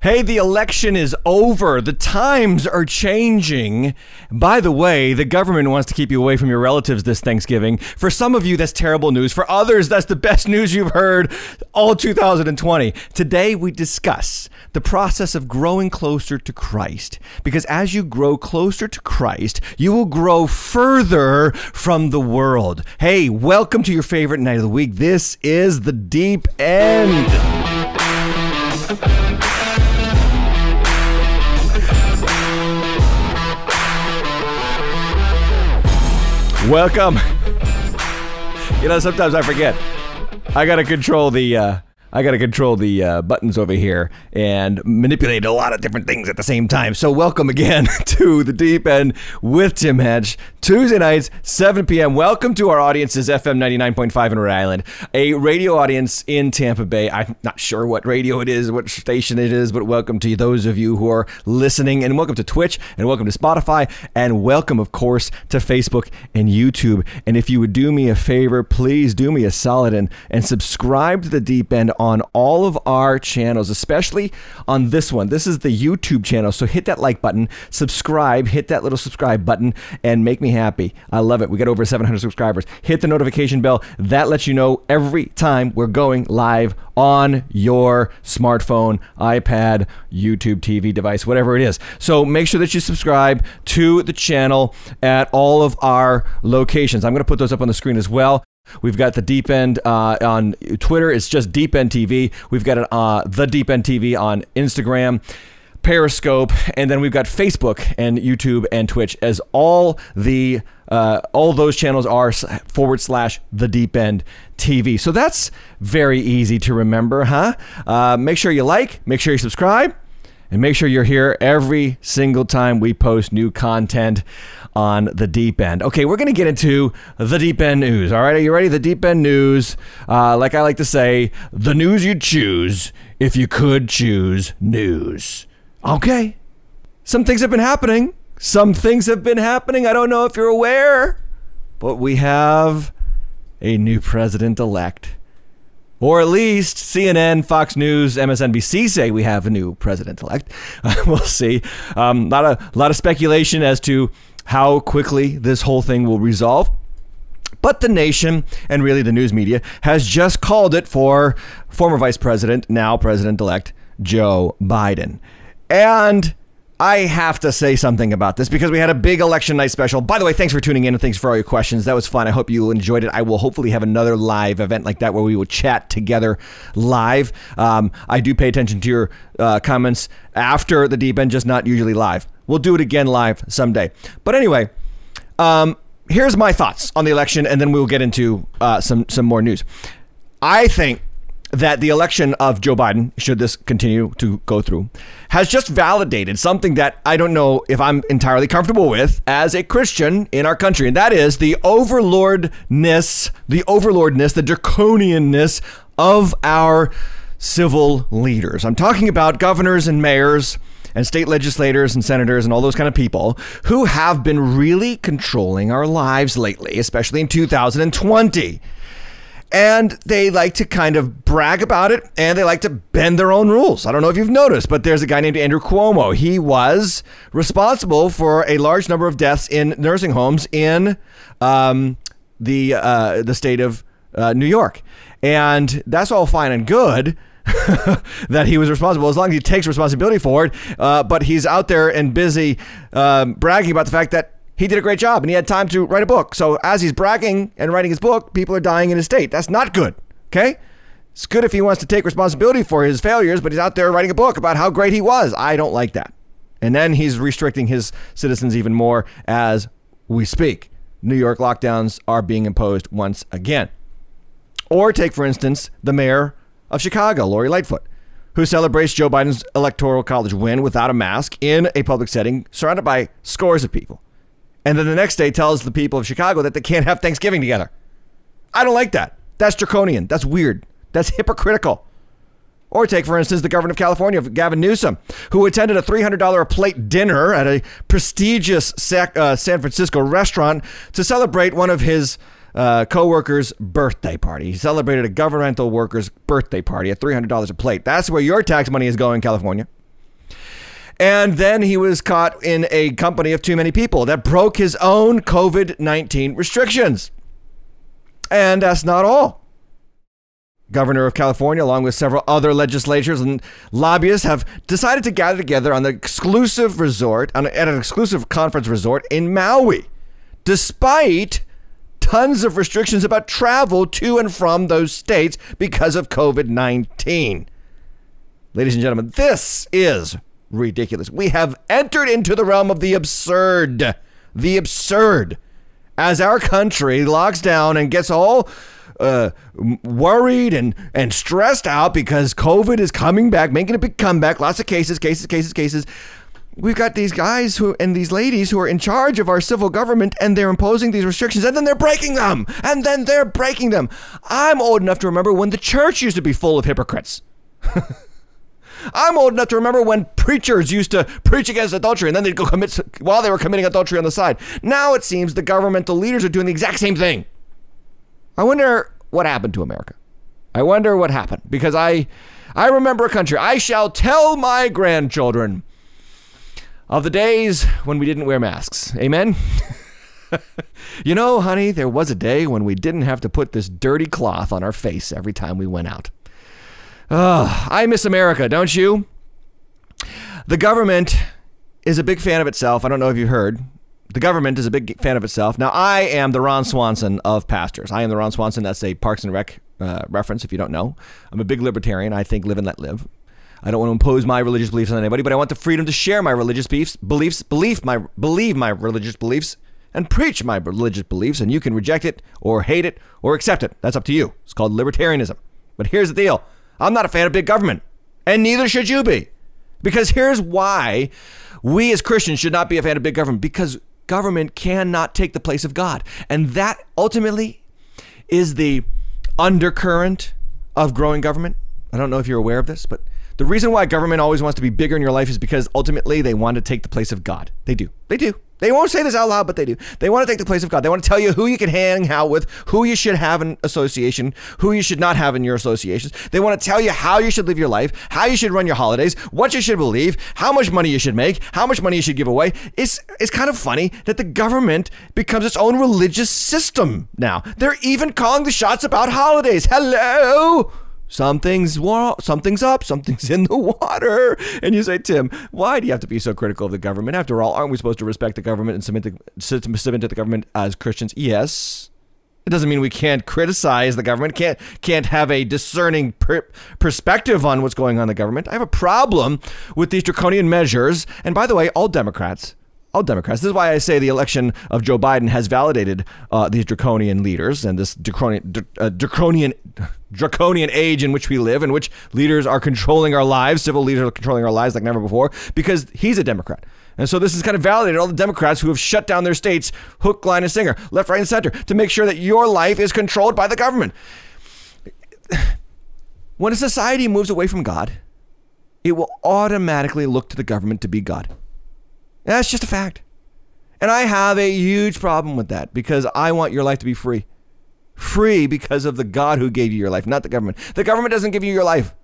Hey, the election is over. The times are changing. By the way, the government wants to keep you away from your relatives this Thanksgiving. For some of you, that's terrible news. For others, that's the best news you've heard all 2020. Today, we discuss the process of growing closer to Christ. Because as you grow closer to Christ, you will grow further from the world. Hey, welcome to your favorite night of the week. This is the deep end. Welcome. You know, sometimes I forget. I gotta control the uh, I got to control the uh, buttons over here and manipulate a lot of different things at the same time. So, welcome again to the Deep End with Tim Hatch, Tuesday nights, 7 p.m. Welcome to our audiences, FM 99.5 in Rhode Island, a radio audience in Tampa Bay. I'm not sure what radio it is, what station it is, but welcome to those of you who are listening, and welcome to Twitch, and welcome to Spotify, and welcome, of course, to Facebook and YouTube. And if you would do me a favor, please do me a solid and, and subscribe to the Deep End on all of our channels, especially on this one. This is the YouTube channel. So hit that like button, subscribe, hit that little subscribe button, and make me happy. I love it. We got over 700 subscribers. Hit the notification bell. That lets you know every time we're going live on your smartphone, iPad, YouTube TV device, whatever it is. So make sure that you subscribe to the channel at all of our locations. I'm going to put those up on the screen as well. We've got the Deep End uh, on Twitter. It's just Deep End TV. We've got uh, the Deep End TV on Instagram. Periscope, and then we've got Facebook and YouTube and Twitch as all the uh, all those channels are forward slash the deep end TV. So that's very easy to remember, huh? Uh, make sure you like, make sure you subscribe, and make sure you're here every single time we post new content on the deep end. Okay, we're going to get into the deep end news. All right, are you ready? The deep end news, uh, like I like to say, the news you'd choose if you could choose news. Okay, some things have been happening. Some things have been happening. I don't know if you're aware, but we have a new president elect. Or at least CNN, Fox News, MSNBC say we have a new president elect. we'll see. A um, lot of lot of speculation as to how quickly this whole thing will resolve. But the nation and really the news media has just called it for former Vice President, now President elect Joe Biden. And I have to say something about this because we had a big election night special. By the way, thanks for tuning in and thanks for all your questions. That was fun. I hope you enjoyed it. I will hopefully have another live event like that where we will chat together live. Um, I do pay attention to your uh, comments after the deep end, just not usually live. We'll do it again live someday. But anyway, um, here's my thoughts on the election, and then we'll get into uh, some some more news. I think that the election of Joe Biden, should this continue to go through, has just validated something that I don't know if I'm entirely comfortable with as a Christian in our country, and that is the overlordness, the overlordness, the draconianness of our civil leaders. I'm talking about governors and mayors and state legislators and senators and all those kind of people who have been really controlling our lives lately, especially in 2020. And they like to kind of brag about it and they like to bend their own rules. I don't know if you've noticed, but there's a guy named Andrew Cuomo. He was responsible for a large number of deaths in nursing homes in um, the, uh, the state of uh, New York. And that's all fine and good that he was responsible as long as he takes responsibility for it. Uh, but he's out there and busy um, bragging about the fact that he did a great job and he had time to write a book. So as he's bragging and writing his book, people are dying in his state. That's not good. Okay. It's good if he wants to take responsibility for his failures, but he's out there writing a book about how great he was. I don't like that. And then he's restricting his citizens even more as we speak. New York lockdowns are being imposed once again. Or take, for instance, the mayor of Chicago, Lori Lightfoot, who celebrates Joe Biden's electoral college win without a mask in a public setting surrounded by scores of people. And then the next day tells the people of Chicago that they can't have Thanksgiving together. I don't like that. That's draconian. That's weird. That's hypocritical. Or take, for instance, the governor of California, Gavin Newsom, who attended a $300 a plate dinner at a prestigious uh, San Francisco restaurant to celebrate one of his uh, co-worker's birthday party. He celebrated a governmental worker's birthday party at $300 a plate. That's where your tax money is going, California. And then he was caught in a company of too many people that broke his own COVID 19 restrictions. And that's not all. Governor of California, along with several other legislatures and lobbyists, have decided to gather together on the exclusive resort, on, at an exclusive conference resort in Maui, despite tons of restrictions about travel to and from those states because of COVID 19. Ladies and gentlemen, this is ridiculous. We have entered into the realm of the absurd. The absurd. As our country locks down and gets all uh, worried and, and stressed out because COVID is coming back, making a big comeback, lots of cases, cases, cases, cases. We've got these guys who and these ladies who are in charge of our civil government and they're imposing these restrictions and then they're breaking them. And then they're breaking them. I'm old enough to remember when the church used to be full of hypocrites. I'm old enough to remember when preachers used to preach against adultery and then they'd go commit while they were committing adultery on the side. Now it seems the governmental leaders are doing the exact same thing. I wonder what happened to America. I wonder what happened because I I remember a country. I shall tell my grandchildren of the days when we didn't wear masks. Amen. you know, honey, there was a day when we didn't have to put this dirty cloth on our face every time we went out. Oh, I miss America, don't you? The government is a big fan of itself. I don't know if you heard. The government is a big fan of itself. Now, I am the Ron Swanson of pastors. I am the Ron Swanson. That's a Parks and Rec uh, reference, if you don't know. I'm a big libertarian. I think live and let live. I don't want to impose my religious beliefs on anybody, but I want the freedom to share my religious beliefs, beliefs, belief my believe my religious beliefs, and preach my religious beliefs. And you can reject it or hate it or accept it. That's up to you. It's called libertarianism. But here's the deal. I'm not a fan of big government, and neither should you be. Because here's why we as Christians should not be a fan of big government because government cannot take the place of God. And that ultimately is the undercurrent of growing government. I don't know if you're aware of this, but the reason why government always wants to be bigger in your life is because ultimately they want to take the place of God. They do. They do. They won't say this out loud, but they do. They want to take the place of God. They want to tell you who you can hang out with, who you should have in association, who you should not have in your associations. They want to tell you how you should live your life, how you should run your holidays, what you should believe, how much money you should make, how much money you should give away. It's it's kind of funny that the government becomes its own religious system now. They're even calling the shots about holidays. Hello something's wa- something's up, something's in the water. And you say, Tim, why do you have to be so critical of the government? After all, aren't we supposed to respect the government and submit, to, submit to the government as Christians? Yes. It doesn't mean we can't criticize the government, can't can't have a discerning per- perspective on what's going on in the government. I have a problem with these draconian measures. And by the way, all Democrats all Democrats. This is why I say the election of Joe Biden has validated uh, these draconian leaders and this draconian, uh, draconian, draconian age in which we live, in which leaders are controlling our lives, civil leaders are controlling our lives like never before, because he's a Democrat. And so this has kind of validated all the Democrats who have shut down their states, hook, line, and sinker, left, right, and center, to make sure that your life is controlled by the government. When a society moves away from God, it will automatically look to the government to be God. That's just a fact. And I have a huge problem with that because I want your life to be free. Free because of the God who gave you your life, not the government. The government doesn't give you your life,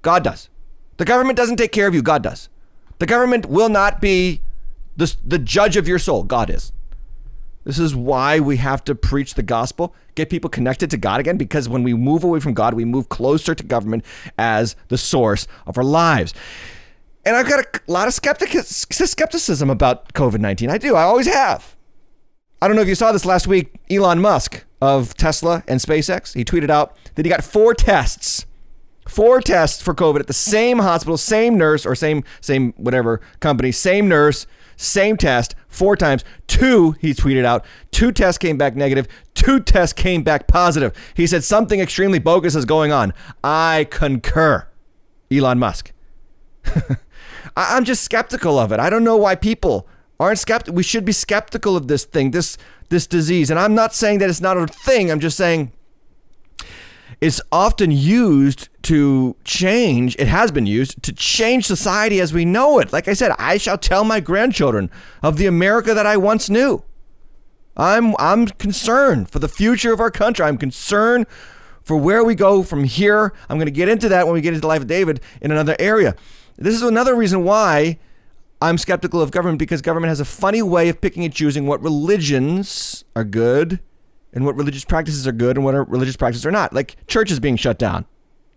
God does. The government doesn't take care of you, God does. The government will not be the, the judge of your soul, God is. This is why we have to preach the gospel, get people connected to God again, because when we move away from God, we move closer to government as the source of our lives. And I've got a lot of skepticism about COVID 19. I do. I always have. I don't know if you saw this last week. Elon Musk of Tesla and SpaceX, he tweeted out that he got four tests, four tests for COVID at the same hospital, same nurse or same, same whatever company, same nurse, same test, four times. Two, he tweeted out, two tests came back negative, two tests came back positive. He said something extremely bogus is going on. I concur. Elon Musk. I, am just skeptical of it. I don't know why people aren't skeptical. We should be skeptical of this thing, this this disease. And I'm not saying that it's not a thing. I'm just saying it's often used to change. It has been used to change society as we know it. Like I said, I shall tell my grandchildren of the America that I once knew. I'm I'm concerned for the future of our country. I'm concerned for where we go from here. I'm going to get into that when we get into the life of David in another area. This is another reason why I'm skeptical of government because government has a funny way of picking and choosing what religions are good and what religious practices are good and what are religious practices are not. Like churches being shut down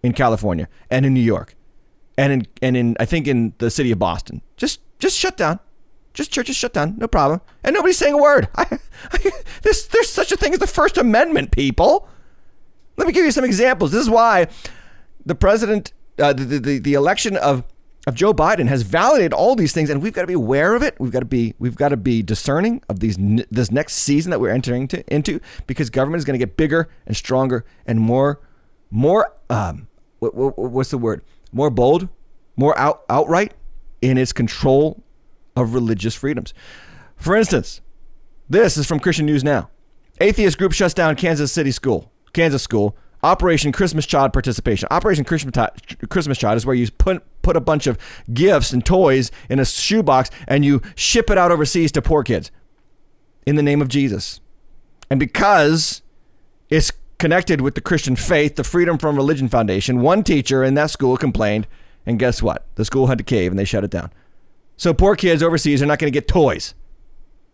in California and in New York and in and in I think in the city of Boston. Just just shut down. Just churches shut down, no problem, and nobody's saying a word. I, I, this, there's such a thing as the First Amendment, people. Let me give you some examples. This is why the president, uh, the, the the election of of Joe Biden has validated all these things, and we've got to be aware of it. We've got to be we've got to be discerning of these this next season that we're entering to, into because government is going to get bigger and stronger and more more um what, what, what's the word more bold, more out outright in its control of religious freedoms. For instance, this is from Christian News Now. Atheist group shuts down Kansas City school, Kansas school. Operation Christmas Child participation. Operation Christmas, Child is where you put put a bunch of gifts and toys in a shoebox and you ship it out overseas to poor kids in the name of Jesus. And because it's connected with the Christian faith, the Freedom from Religion Foundation, one teacher in that school complained, and guess what? The school had to cave and they shut it down. So poor kids overseas are not going to get toys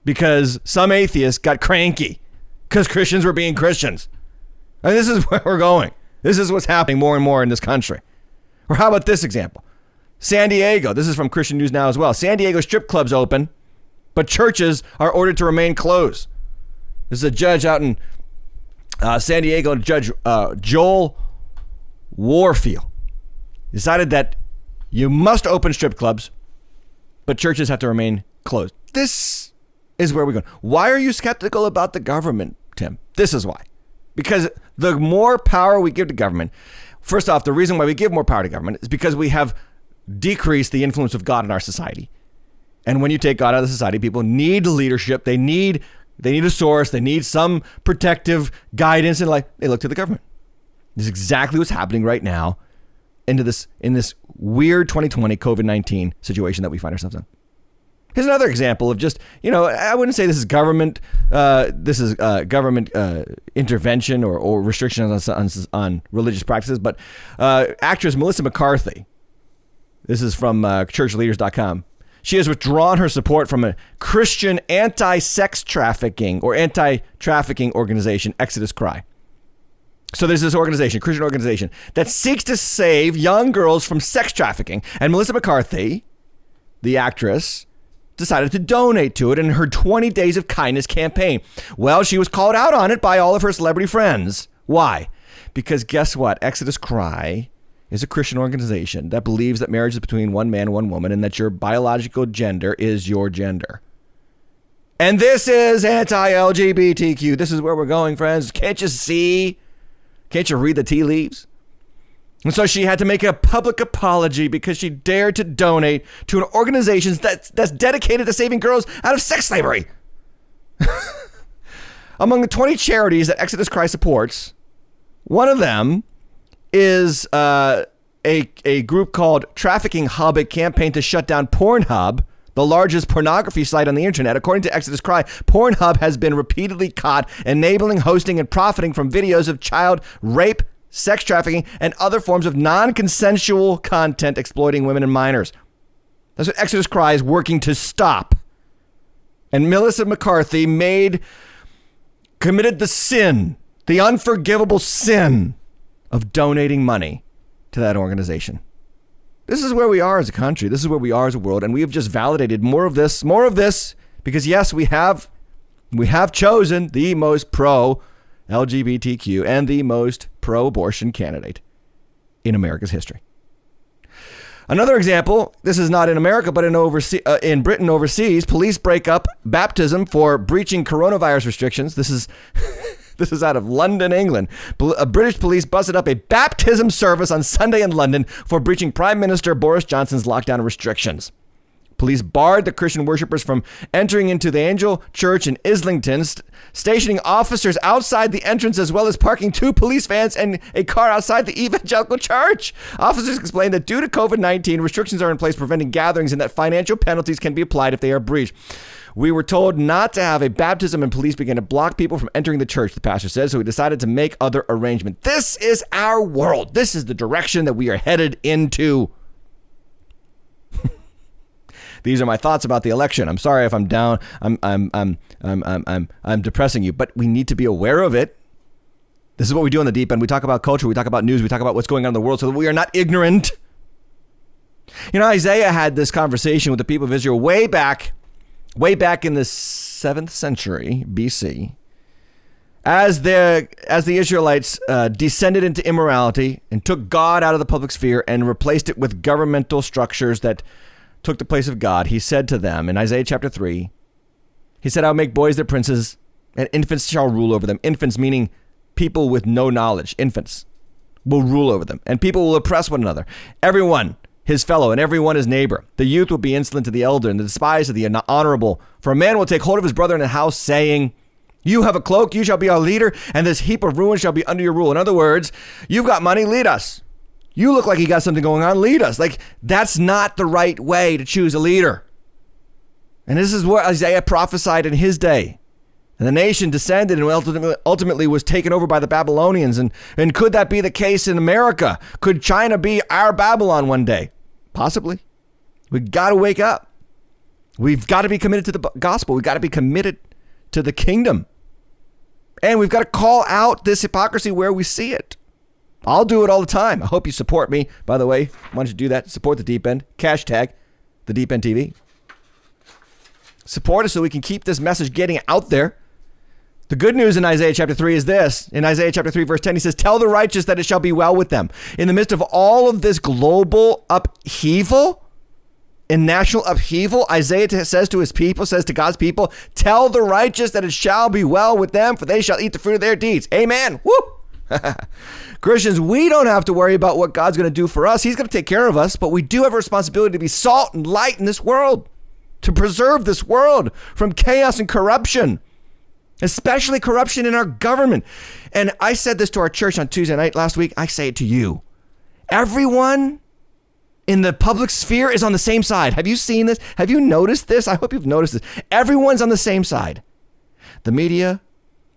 because some atheists got cranky because Christians were being Christians. And this is where we're going. This is what's happening more and more in this country. Or how about this example? San Diego. This is from Christian News Now as well. San Diego strip clubs open, but churches are ordered to remain closed. This is a judge out in uh, San Diego, Judge uh, Joel Wohlfeil, decided that you must open strip clubs, but churches have to remain closed. This is where we're going. Why are you skeptical about the government, Tim? This is why. Because the more power we give to government, first off, the reason why we give more power to government is because we have decreased the influence of God in our society. And when you take God out of the society, people need leadership. They need they need a source. They need some protective guidance, and like they look to the government. This is exactly what's happening right now into this in this weird 2020 COVID 19 situation that we find ourselves in. Here's another example of just you know I wouldn't say this is government uh, this is uh, government uh, intervention or, or restrictions on, on, on religious practices, but uh, actress Melissa McCarthy. This is from uh, churchleaders.com. She has withdrawn her support from a Christian anti-sex trafficking or anti-trafficking organization, Exodus Cry. So there's this organization, Christian organization, that seeks to save young girls from sex trafficking. And Melissa McCarthy, the actress, decided to donate to it in her 20 Days of Kindness campaign. Well, she was called out on it by all of her celebrity friends. Why? Because guess what? Exodus Cry is a Christian organization that believes that marriage is between one man and one woman and that your biological gender is your gender. And this is anti LGBTQ. This is where we're going, friends. Can't you see? Can't you read the tea leaves? And so she had to make a public apology because she dared to donate to an organization that's, that's dedicated to saving girls out of sex slavery. Among the 20 charities that Exodus Cry supports, one of them is uh, a, a group called Trafficking Hub, a campaign to shut down Pornhub the largest pornography site on the internet. According to Exodus Cry, Pornhub has been repeatedly caught enabling, hosting, and profiting from videos of child rape, sex trafficking, and other forms of non consensual content exploiting women and minors. That's what Exodus Cry is working to stop. And Melissa McCarthy made, committed the sin, the unforgivable sin of donating money to that organization. This is where we are as a country. This is where we are as a world, and we have just validated more of this, more of this, because yes, we have we have chosen the most pro LGBTQ and the most pro abortion candidate in America's history. Another example, this is not in America, but in, overse- uh, in Britain overseas, police break up baptism for breaching coronavirus restrictions. This is This is out of London, England. A British police busted up a baptism service on Sunday in London for breaching Prime Minister Boris Johnson's lockdown restrictions. Police barred the Christian worshippers from entering into the Angel Church in Islington, st- stationing officers outside the entrance as well as parking two police vans and a car outside the evangelical church. Officers explained that due to COVID 19, restrictions are in place preventing gatherings and that financial penalties can be applied if they are breached. We were told not to have a baptism, and police began to block people from entering the church, the pastor said, so we decided to make other arrangements. This is our world. This is the direction that we are headed into. These are my thoughts about the election. I'm sorry if I'm down. I'm I'm I'm I'm I'm I'm, I'm depressing you, but we need to be aware of it. This is what we do on the deep end. We talk about culture, we talk about news, we talk about what's going on in the world so that we are not ignorant. You know, Isaiah had this conversation with the people of Israel way back, way back in the 7th century BC as the as the Israelites uh, descended into immorality and took God out of the public sphere and replaced it with governmental structures that took the place of God, he said to them in Isaiah chapter three, he said, "I'll make boys their princes, and infants shall rule over them." Infants meaning people with no knowledge. Infants will rule over them, and people will oppress one another. Everyone his fellow, and everyone his neighbor. The youth will be insolent to the elder, and the despised to the honorable. For a man will take hold of his brother in the house, saying, you have a cloak, you shall be our leader, and this heap of ruin shall be under your rule. In other words, you've got money, lead us. You look like you got something going on, lead us. Like, that's not the right way to choose a leader. And this is what Isaiah prophesied in his day. And the nation descended and ultimately was taken over by the Babylonians. And, and could that be the case in America? Could China be our Babylon one day? Possibly. We've got to wake up. We've got to be committed to the gospel. We've got to be committed to the kingdom. And we've got to call out this hypocrisy where we see it. I'll do it all the time. I hope you support me. By the way, why don't you do that? Support the deep end. Hashtag the deep end TV. Support us so we can keep this message getting out there. The good news in Isaiah chapter 3 is this. In Isaiah chapter 3, verse 10, he says, Tell the righteous that it shall be well with them. In the midst of all of this global upheaval, in national upheaval, Isaiah says to his people, says to God's people, Tell the righteous that it shall be well with them, for they shall eat the fruit of their deeds. Amen. Woo! Christians, we don't have to worry about what God's going to do for us. He's going to take care of us, but we do have a responsibility to be salt and light in this world, to preserve this world from chaos and corruption, especially corruption in our government. And I said this to our church on Tuesday night last week. I say it to you. Everyone in the public sphere is on the same side. Have you seen this? Have you noticed this? I hope you've noticed this. Everyone's on the same side. The media,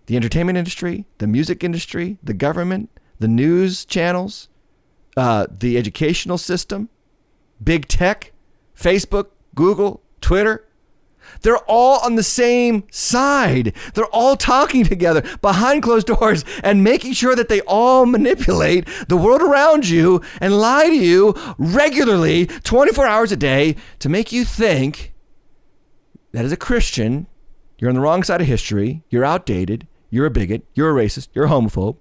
the entertainment industry, the music industry, the government, the news channels, uh, the educational system, big tech, Facebook, Google, Twitter, they're all on the same side. They're all talking together behind closed doors and making sure that they all manipulate the world around you and lie to you regularly, 24 hours a day, to make you think that as a Christian, you're on the wrong side of history, you're outdated, you're a bigot, you're a racist, you're a homophobe.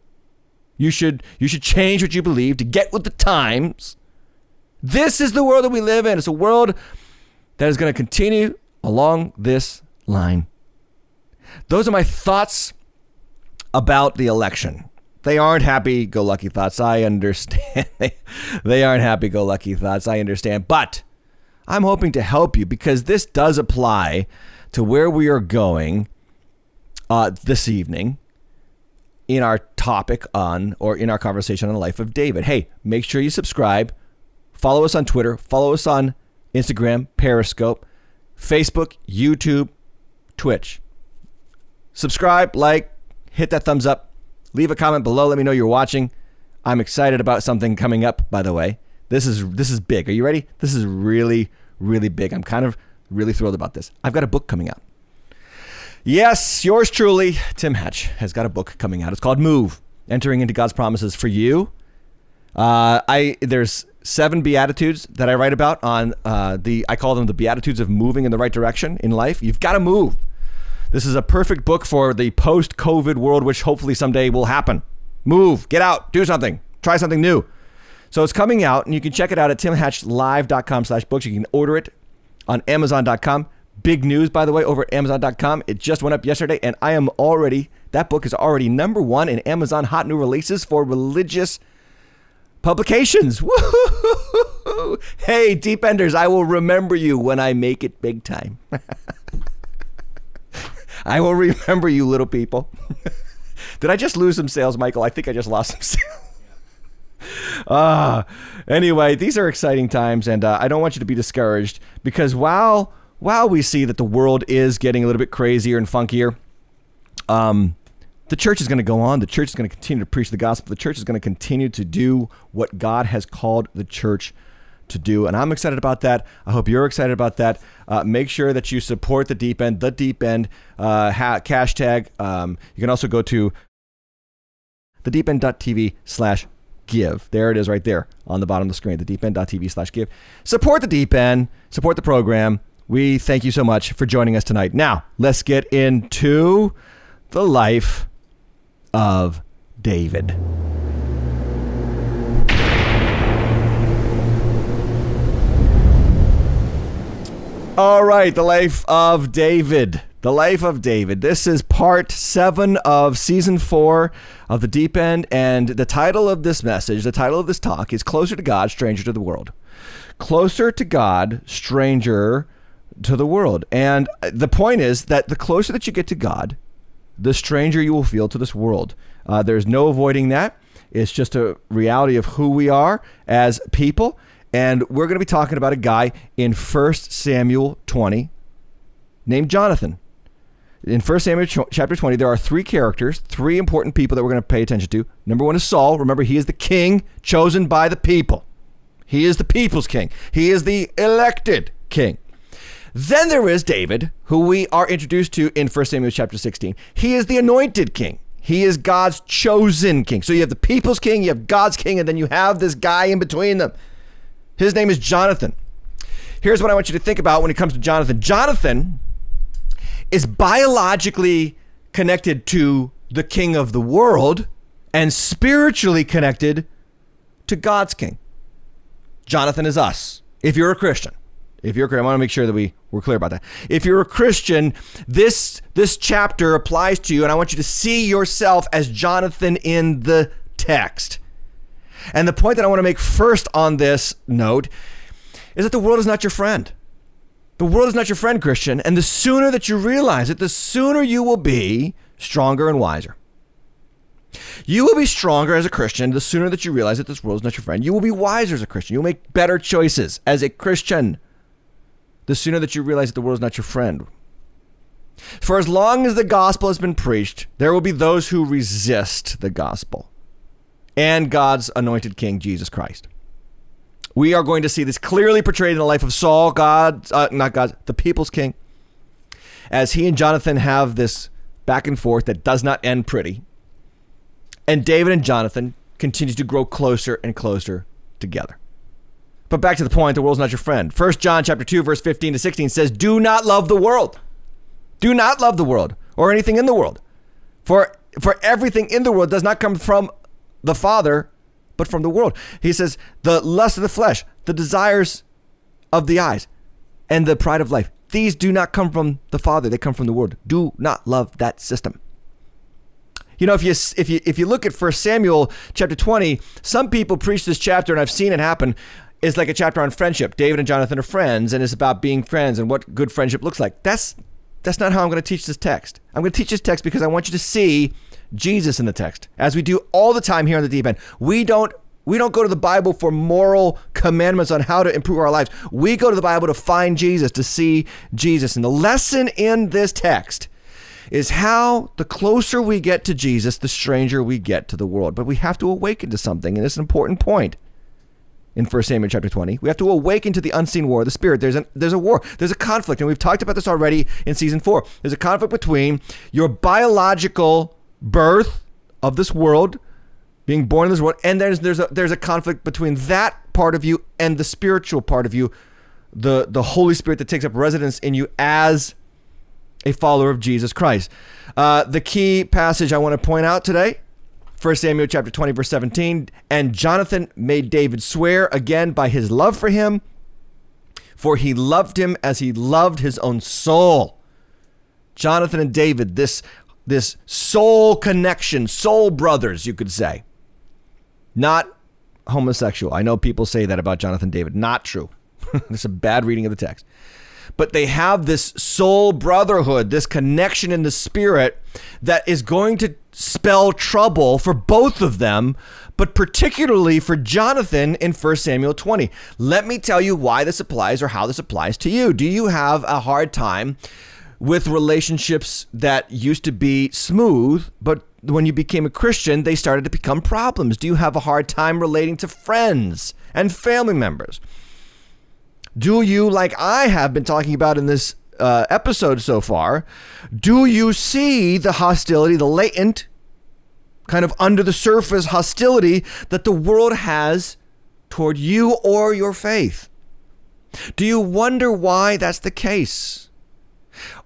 You should you should change what you believe to get with the times. This is the world that we live in. It's a world that is going to continue along this line. Those are my thoughts about the election. They aren't happy go lucky thoughts. I understand. they aren't happy go lucky thoughts. I understand. But I'm hoping to help you because this does apply to where we are going uh, this evening in our topic on or in our conversation on the life of David. Hey, make sure you subscribe. Follow us on Twitter. Follow us on Instagram, Periscope. Facebook, YouTube, Twitch. Subscribe, like, hit that thumbs up, leave a comment below. Let me know you're watching. I'm excited about something coming up. By the way, this is this is big. Are you ready? This is really really big. I'm kind of really thrilled about this. I've got a book coming out. Yes, yours truly, Tim Hatch, has got a book coming out. It's called Move: Entering into God's Promises for You. Uh, I there's seven beatitudes that I write about on uh, the I call them the beatitudes of moving in the right direction in life. You've got to move. This is a perfect book for the post-COVID world, which hopefully someday will happen. Move, get out, do something, try something new. So it's coming out, and you can check it out at timhatchlive.com slash books. You can order it on amazon.com. Big news, by the way, over at amazon.com. It just went up yesterday, and I am already, that book is already number one in Amazon hot new releases for religious publications. Woo-hoo-hoo-hoo. Hey, Deep Enders, I will remember you when I make it big time. I will remember you, little people. Did I just lose some sales, Michael? I think I just lost some sales. Ah, uh, anyway, these are exciting times, and uh, I don't want you to be discouraged because while while we see that the world is getting a little bit crazier and funkier, um, the church is going to go on. The church is going to continue to preach the gospel. The church is going to continue to do what God has called the church to do. And I'm excited about that. I hope you're excited about that. Uh, make sure that you support the deep end, the deep end uh, ha- hashtag. Um, you can also go to thedeepend.tv slash give. There it is right there on the bottom of the screen, thedeepend.tv slash give. Support the deep end, support the program. We thank you so much for joining us tonight. Now, let's get into the life of David. All right, the life of David. The life of David. This is part seven of season four of The Deep End. And the title of this message, the title of this talk is Closer to God, Stranger to the World. Closer to God, Stranger to the World. And the point is that the closer that you get to God, the stranger you will feel to this world. Uh, there's no avoiding that. It's just a reality of who we are as people. And we're going to be talking about a guy in 1 Samuel 20 named Jonathan. In 1 Samuel chapter 20, there are three characters, three important people that we're going to pay attention to. Number one is Saul. Remember, he is the king chosen by the people, he is the people's king, he is the elected king. Then there is David, who we are introduced to in 1 Samuel chapter 16. He is the anointed king. He is God's chosen king. So you have the people's king, you have God's king, and then you have this guy in between them. His name is Jonathan. Here's what I want you to think about when it comes to Jonathan. Jonathan is biologically connected to the king of the world and spiritually connected to God's king. Jonathan is us. If you're a Christian, if you're I want to make sure that we we're clear about that. If you're a Christian, this this chapter applies to you, and I want you to see yourself as Jonathan in the text. And the point that I want to make first on this note is that the world is not your friend. The world is not your friend, Christian. And the sooner that you realize it, the sooner you will be stronger and wiser. You will be stronger as a Christian the sooner that you realize that this world is not your friend. You will be wiser as a Christian. You'll make better choices as a Christian the sooner that you realize that the world is not your friend. For as long as the gospel has been preached, there will be those who resist the gospel and God's anointed king, Jesus Christ. We are going to see this clearly portrayed in the life of Saul, God, uh, not God, the people's king, as he and Jonathan have this back and forth that does not end pretty. And David and Jonathan continue to grow closer and closer together. But back to the point, the world's not your friend. First John chapter 2 verse 15 to 16 says, "Do not love the world. Do not love the world or anything in the world. For for everything in the world does not come from the Father, but from the world. He says, the lust of the flesh, the desires of the eyes, and the pride of life. These do not come from the Father, they come from the world. Do not love that system. You know, if you if you if you look at First Samuel chapter 20, some people preach this chapter, and I've seen it happen. It's like a chapter on friendship. David and Jonathan are friends, and it's about being friends and what good friendship looks like. That's that's not how I'm going to teach this text. I'm going to teach this text because I want you to see Jesus in the text, as we do all the time here on the deep end. We don't we don't go to the Bible for moral commandments on how to improve our lives. We go to the Bible to find Jesus, to see Jesus. And the lesson in this text is how the closer we get to Jesus, the stranger we get to the world. But we have to awaken to something, and it's an important point in 1 Samuel chapter 20. We have to awaken to the unseen war of the spirit. There's a there's a war. There's a conflict, and we've talked about this already in season 4. There's a conflict between your biological birth of this world, being born in this world, and there's there's a there's a conflict between that part of you and the spiritual part of you, the the Holy Spirit that takes up residence in you as a follower of Jesus Christ. Uh, the key passage I want to point out today 1 Samuel chapter 20 verse 17 and Jonathan made David swear again by his love for him for he loved him as he loved his own soul. Jonathan and David this this soul connection, soul brothers, you could say. Not homosexual. I know people say that about Jonathan David. Not true. It's a bad reading of the text. But they have this soul brotherhood, this connection in the spirit that is going to spell trouble for both of them, but particularly for Jonathan in 1 Samuel 20. Let me tell you why this applies or how this applies to you. Do you have a hard time with relationships that used to be smooth, but when you became a Christian, they started to become problems? Do you have a hard time relating to friends and family members? Do you, like I have been talking about in this uh, episode so far, do you see the hostility, the latent, kind of under the surface hostility that the world has toward you or your faith? Do you wonder why that's the case?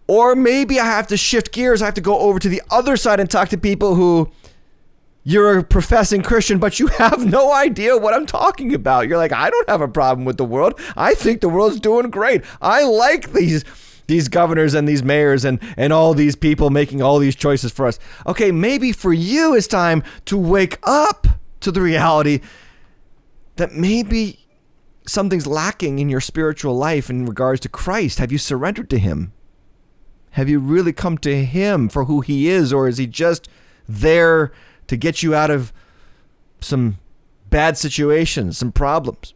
Or maybe I have to shift gears. I have to go over to the other side and talk to people who you're a professing Christian, but you have no idea what I'm talking about. You're like, I don't have a problem with the world. I think the world's doing great. I like these these governors and these mayors and and all these people making all these choices for us. Okay, maybe for you it's time to wake up to the reality that maybe something's lacking in your spiritual life in regards to Christ. Have you surrendered to him? Have you really come to him for who he is or is he just there to get you out of some bad situations, some problems?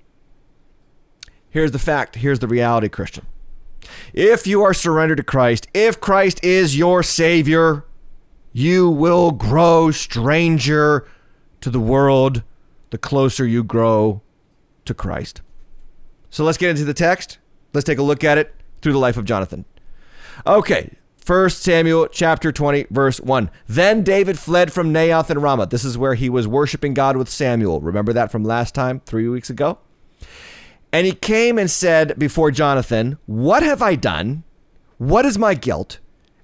Here's the fact, here's the reality, Christian. If you are surrendered to Christ, if Christ is your Savior, you will grow stranger to the world the closer you grow to Christ. So let's get into the text. Let's take a look at it through the life of Jonathan. Okay, 1 Samuel chapter 20, verse 1. Then David fled from Naioth and Ramah. This is where he was worshiping God with Samuel. Remember that from last time, three weeks ago? And he came and said before Jonathan, What have I done? What is my guilt?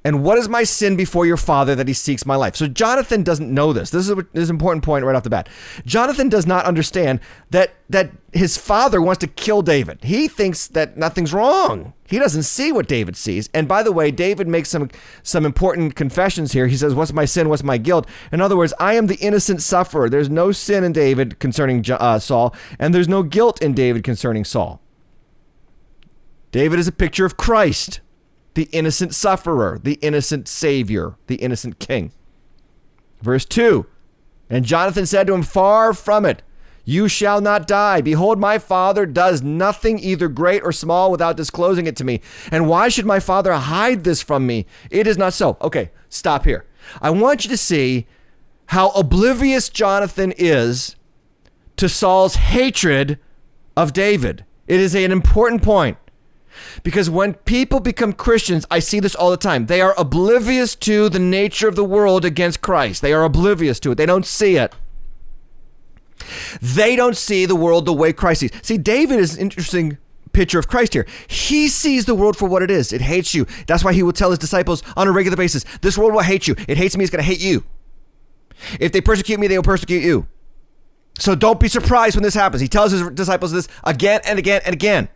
And what is my sin before your father that he seeks my life? So Jonathan doesn't know this. This is, a, this is an important point right off the bat. Jonathan does not understand that that his father wants to kill David. He thinks that nothing's wrong. He doesn't see what David sees. And by the way, David makes some some important confessions here. He says, "What's my sin? What's my guilt?" In other words, I am the innocent sufferer. There's no sin in David concerning uh, Saul, and there's no guilt in David concerning Saul. David is a picture of Christ the innocent sufferer, the innocent savior, the innocent king. Verse 2 And Jonathan said to him, Far from it. You shall not die. Behold, my father does nothing either great or small without disclosing it to me. And why should my father hide this from me? It is not so. Okay, stop here. I want you to see how oblivious Jonathan is to Saul's hatred of David. It is an important point. Because when people become Christians, I see this all the time. They are oblivious to the nature of the world against Christ. They are oblivious to it. They don't see it. They don't see the world the way Christ sees. See, David is an interesting picture of Christ here. He sees the world for what it is. It hates you. That's why he will tell his disciples on a regular basis, this world will hate you. It hates me, it's going to hate you. If they persecute me, they will persecute you. So don't be surprised when this happens. He tells his disciples this again and again and again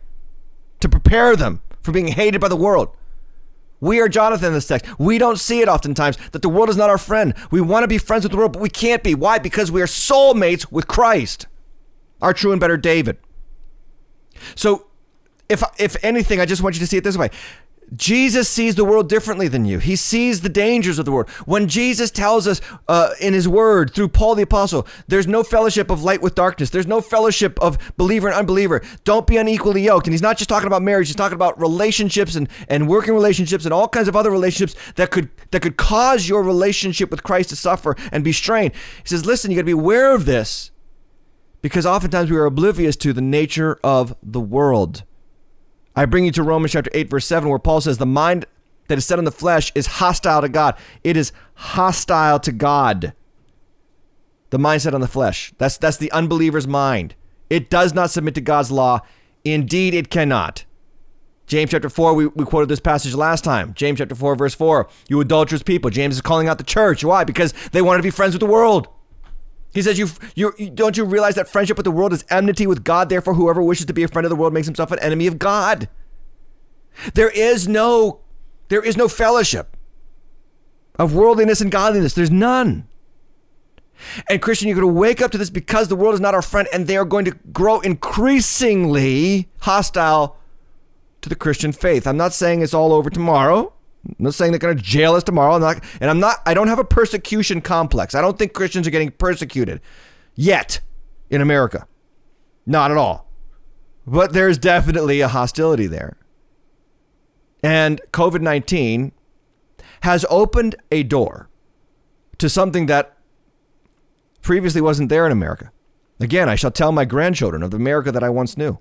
to prepare them for being hated by the world. We are Jonathan in this text. We don't see it oftentimes that the world is not our friend. We want to be friends with the world, but we can't be. Why? Because we are soulmates with Christ, our true and better David. So, if if anything, I just want you to see it this way. Jesus sees the world differently than you. He sees the dangers of the world. When Jesus tells us uh, in his word through Paul the Apostle, there's no fellowship of light with darkness, there's no fellowship of believer and unbeliever. Don't be unequally yoked. And he's not just talking about marriage, he's talking about relationships and, and working relationships and all kinds of other relationships that could, that could cause your relationship with Christ to suffer and be strained. He says, listen, you got to be aware of this because oftentimes we are oblivious to the nature of the world. I bring you to Romans chapter 8, verse 7, where Paul says, The mind that is set on the flesh is hostile to God. It is hostile to God. The mindset on the flesh. That's that's the unbeliever's mind. It does not submit to God's law. Indeed, it cannot. James chapter 4, we, we quoted this passage last time. James chapter 4, verse 4. You adulterous people. James is calling out the church. Why? Because they want to be friends with the world. He says, you, you, don't you realize that friendship with the world is enmity with God? Therefore, whoever wishes to be a friend of the world makes himself an enemy of God. There is no, there is no fellowship of worldliness and godliness. There's none. And Christian, you're going to wake up to this because the world is not our friend, and they are going to grow increasingly hostile to the Christian faith. I'm not saying it's all over tomorrow. I'm not saying they're going to jail us tomorrow. I'm not, and I'm not. I don't have a persecution complex. I don't think Christians are getting persecuted yet in America. Not at all. But there's definitely a hostility there. And COVID 19 has opened a door to something that previously wasn't there in America. Again, I shall tell my grandchildren of the America that I once knew.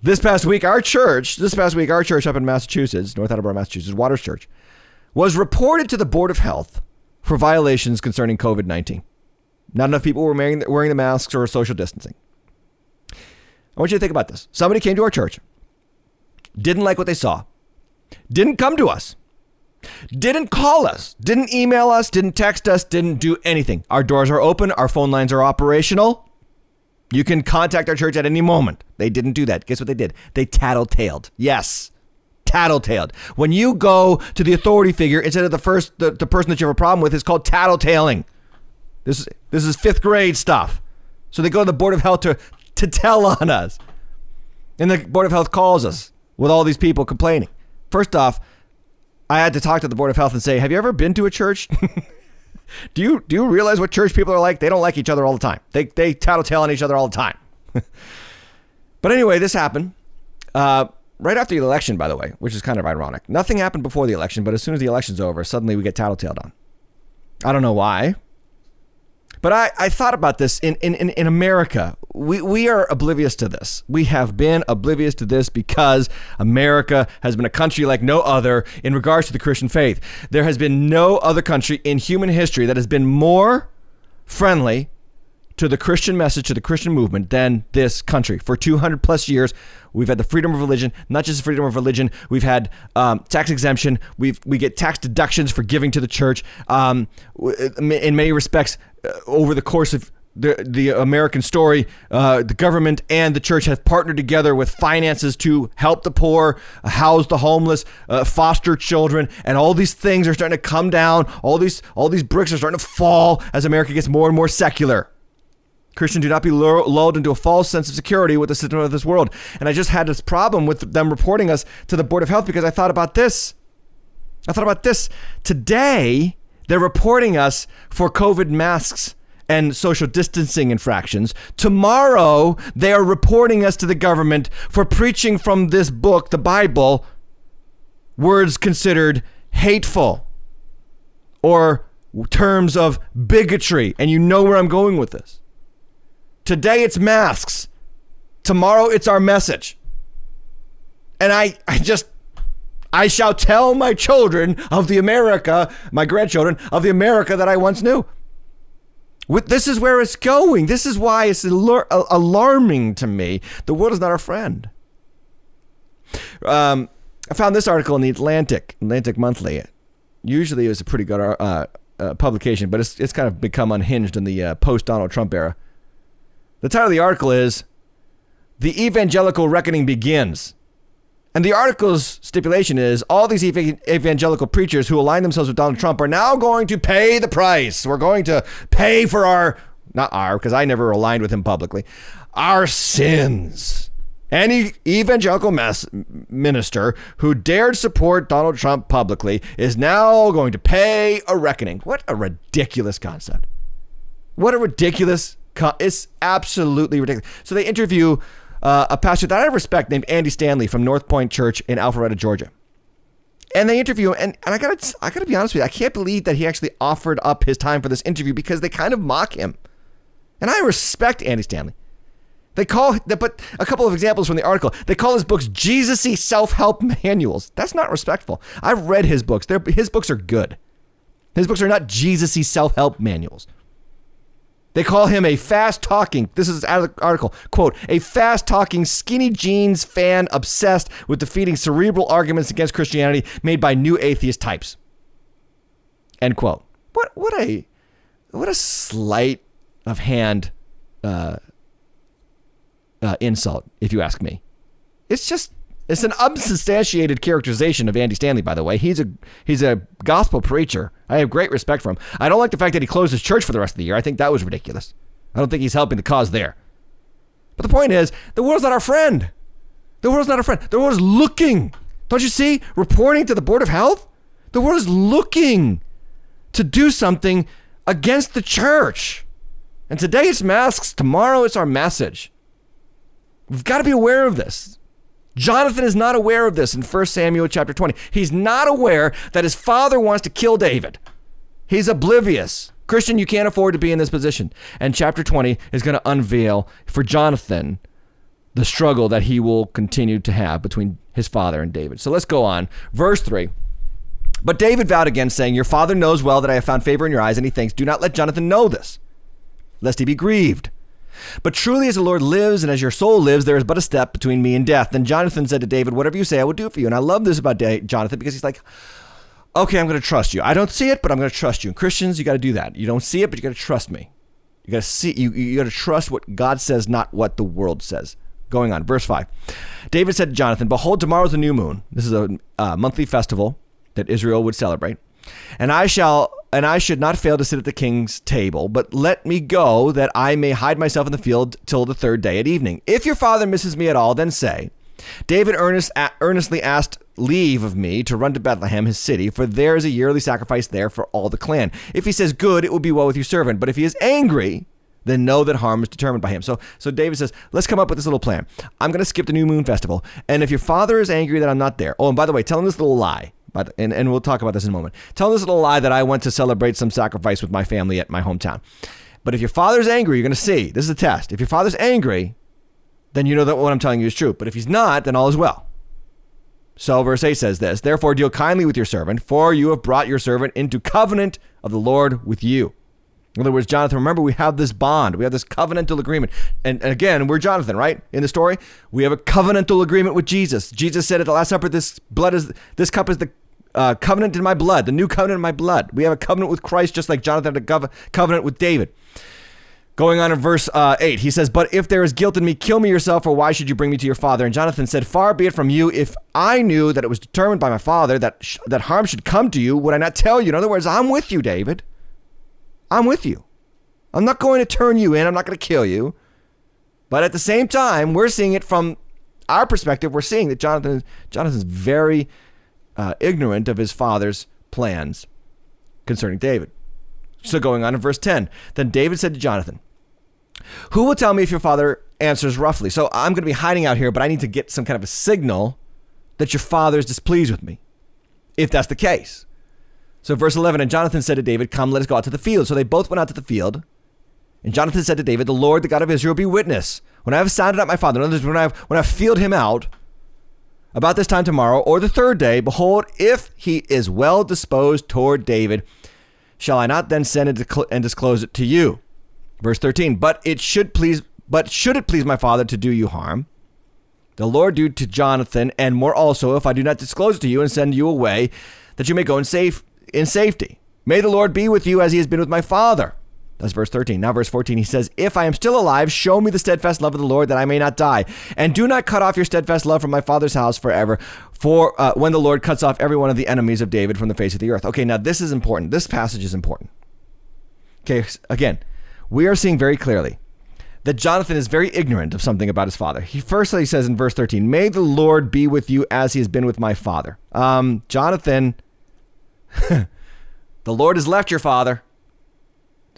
This past week, our church, this past week, our church up in Massachusetts, North Attleboro, Massachusetts, Waters Church, was reported to the Board of Health for violations concerning COVID 19. Not enough people were wearing, wearing the masks or social distancing. I want you to think about this. Somebody came to our church, didn't like what they saw, didn't come to us, didn't call us, didn't email us, didn't text us, didn't do anything. Our doors are open, our phone lines are operational. You can contact our church at any moment. They didn't do that. Guess what they did? They tattletailed. Yes. Tattletailed. When you go to the authority figure instead of the first the, the person that you have a problem with, is called tattletaling. This is this is fifth grade stuff. So they go to the Board of Health to to tell on us. And the Board of Health calls us with all these people complaining. First off, I had to talk to the Board of Health and say, Have you ever been to a church? do you do you realize what church people are like? They don't like each other all the time. They they tattletale on each other all the time. but anyway, this happened uh, right after the election, by the way, which is kind of ironic. Nothing happened before the election, but as soon as the election's over, suddenly we get tattletaled on. I don't know why. But I, I thought about this in, in, in, America. We, we are oblivious to this. We have been oblivious to this because America has been a country like no other in regards to the Christian faith. There has been no other country in human history that has been more friendly to the Christian message, to the Christian movement than this country. For 200 plus years, we've had the freedom of religion, not just the freedom of religion. We've had um, tax exemption. We we get tax deductions for giving to the church. Um, in many respects, uh, over the course of the the American story, uh, the government and the church have partnered together with finances to help the poor, house the homeless, uh, foster children, and all these things are starting to come down. All these all these bricks are starting to fall as America gets more and more secular. Christian, do not be lulled into a false sense of security with the system of this world. And I just had this problem with them reporting us to the Board of Health because I thought about this. I thought about this. Today, they're reporting us for COVID masks and social distancing infractions. Tomorrow, they are reporting us to the government for preaching from this book, the Bible, words considered hateful or terms of bigotry. And you know where I'm going with this. Today it's masks. Tomorrow it's our message. And I, I just, I shall tell my children of the America, my grandchildren, of the America that I once knew. This is where it's going. This is why it's alarming to me. The world is not our friend. Um, I found this article in the Atlantic, Atlantic Monthly. Usually it was a pretty good uh, uh, publication, but it's, it's kind of become unhinged in the uh, post Donald Trump era. The title of the article is The Evangelical Reckoning Begins. And the article's stipulation is all these evangelical preachers who align themselves with Donald Trump are now going to pay the price. We're going to pay for our, not our, because I never aligned with him publicly, our sins. Any evangelical minister who dared support Donald Trump publicly is now going to pay a reckoning. What a ridiculous concept. What a ridiculous it's absolutely ridiculous. So they interview uh, a pastor that I respect named Andy Stanley from North Point Church in Alpharetta, Georgia. And they interview him, and, and I gotta I gotta be honest with you, I can't believe that he actually offered up his time for this interview because they kind of mock him. And I respect Andy Stanley. They call, but a couple of examples from the article. They call his books Jesus-y self-help manuals. That's not respectful. I've read his books. They're, his books are good. His books are not Jesus-y self-help manuals. They call him a fast talking, this is out of the article, quote, a fast talking, skinny jeans fan obsessed with defeating cerebral arguments against Christianity made by new atheist types. End quote. What, what a, what a sleight of hand uh, uh, insult, if you ask me. It's just it's an unsubstantiated characterization of Andy Stanley, by the way. He's a he's a gospel preacher. I have great respect for him. I don't like the fact that he closed his church for the rest of the year. I think that was ridiculous. I don't think he's helping the cause there. But the point is, the world's not our friend. The world's not our friend. The world is looking. Don't you see? Reporting to the Board of Health. The world is looking to do something against the church. And today it's masks. Tomorrow it's our message. We've got to be aware of this. Jonathan is not aware of this in 1 Samuel chapter 20. He's not aware that his father wants to kill David. He's oblivious. Christian, you can't afford to be in this position. And chapter 20 is going to unveil for Jonathan the struggle that he will continue to have between his father and David. So let's go on. Verse 3. But David vowed again, saying, Your father knows well that I have found favor in your eyes, and he thinks, Do not let Jonathan know this, lest he be grieved. But truly, as the Lord lives and as your soul lives, there is but a step between me and death. Then Jonathan said to David, Whatever you say, I will do for you. And I love this about Jonathan because he's like, Okay, I'm going to trust you. I don't see it, but I'm going to trust you. And Christians, you got to do that. You don't see it, but you got to trust me. You got to see. You, you got to trust what God says, not what the world says. Going on, verse five. David said to Jonathan, "Behold, tomorrow is a new moon. This is a uh, monthly festival that Israel would celebrate, and I shall and I should not fail to sit at the king's table, but let me go that I may hide myself in the field till the third day at evening. If your father misses me at all, then say, David earnest, earnestly asked leave of me to run to Bethlehem, his city, for there is a yearly sacrifice there for all the clan. If he says good, it will be well with your servant. But if he is angry, then know that harm is determined by him. So, so David says, let's come up with this little plan. I'm going to skip the new moon festival, and if your father is angry that I'm not there, oh, and by the way, tell him this little lie. And, and we'll talk about this in a moment. Tell this little lie that I went to celebrate some sacrifice with my family at my hometown. But if your father's angry, you're going to see. This is a test. If your father's angry, then you know that what I'm telling you is true. But if he's not, then all is well. So verse 8 says this Therefore deal kindly with your servant, for you have brought your servant into covenant of the Lord with you. In other words, Jonathan, remember we have this bond, we have this covenantal agreement. And again, we're Jonathan, right? In the story, we have a covenantal agreement with Jesus. Jesus said at the Last Supper, "This blood is this cup is the uh, covenant in my blood, the new covenant in my blood." We have a covenant with Christ, just like Jonathan had a covenant with David. Going on in verse uh, 8, he says, But if there is guilt in me, kill me yourself, or why should you bring me to your father? And Jonathan said, Far be it from you. If I knew that it was determined by my father that, that harm should come to you, would I not tell you? In other words, I'm with you, David. I'm with you. I'm not going to turn you in. I'm not going to kill you. But at the same time, we're seeing it from our perspective. We're seeing that Jonathan, Jonathan's very uh, ignorant of his father's plans concerning David. So going on in verse 10, then David said to Jonathan, who will tell me if your father answers roughly? So I'm going to be hiding out here, but I need to get some kind of a signal that your father is displeased with me, if that's the case. So, verse 11, and Jonathan said to David, Come, let us go out to the field. So they both went out to the field. And Jonathan said to David, The Lord, the God of Israel, be witness. When I have sounded out my father, in other words, when I have, when I have filled him out about this time tomorrow or the third day, behold, if he is well disposed toward David, shall I not then send and disclose it to you? Verse 13, but it should please but should it please my father to do you harm, the Lord do to Jonathan and more also if I do not disclose it to you and send you away, that you may go in safe in safety. May the Lord be with you as he has been with my father. That's verse 13. Now, verse 14, he says, If I am still alive, show me the steadfast love of the Lord, that I may not die. And do not cut off your steadfast love from my father's house forever, for uh, when the Lord cuts off every one of the enemies of David from the face of the earth. Okay, now this is important. This passage is important. Okay, again, we are seeing very clearly that Jonathan is very ignorant of something about his father. He firstly says in verse 13, May the Lord be with you as he has been with my father. Um, Jonathan, the Lord has left your father.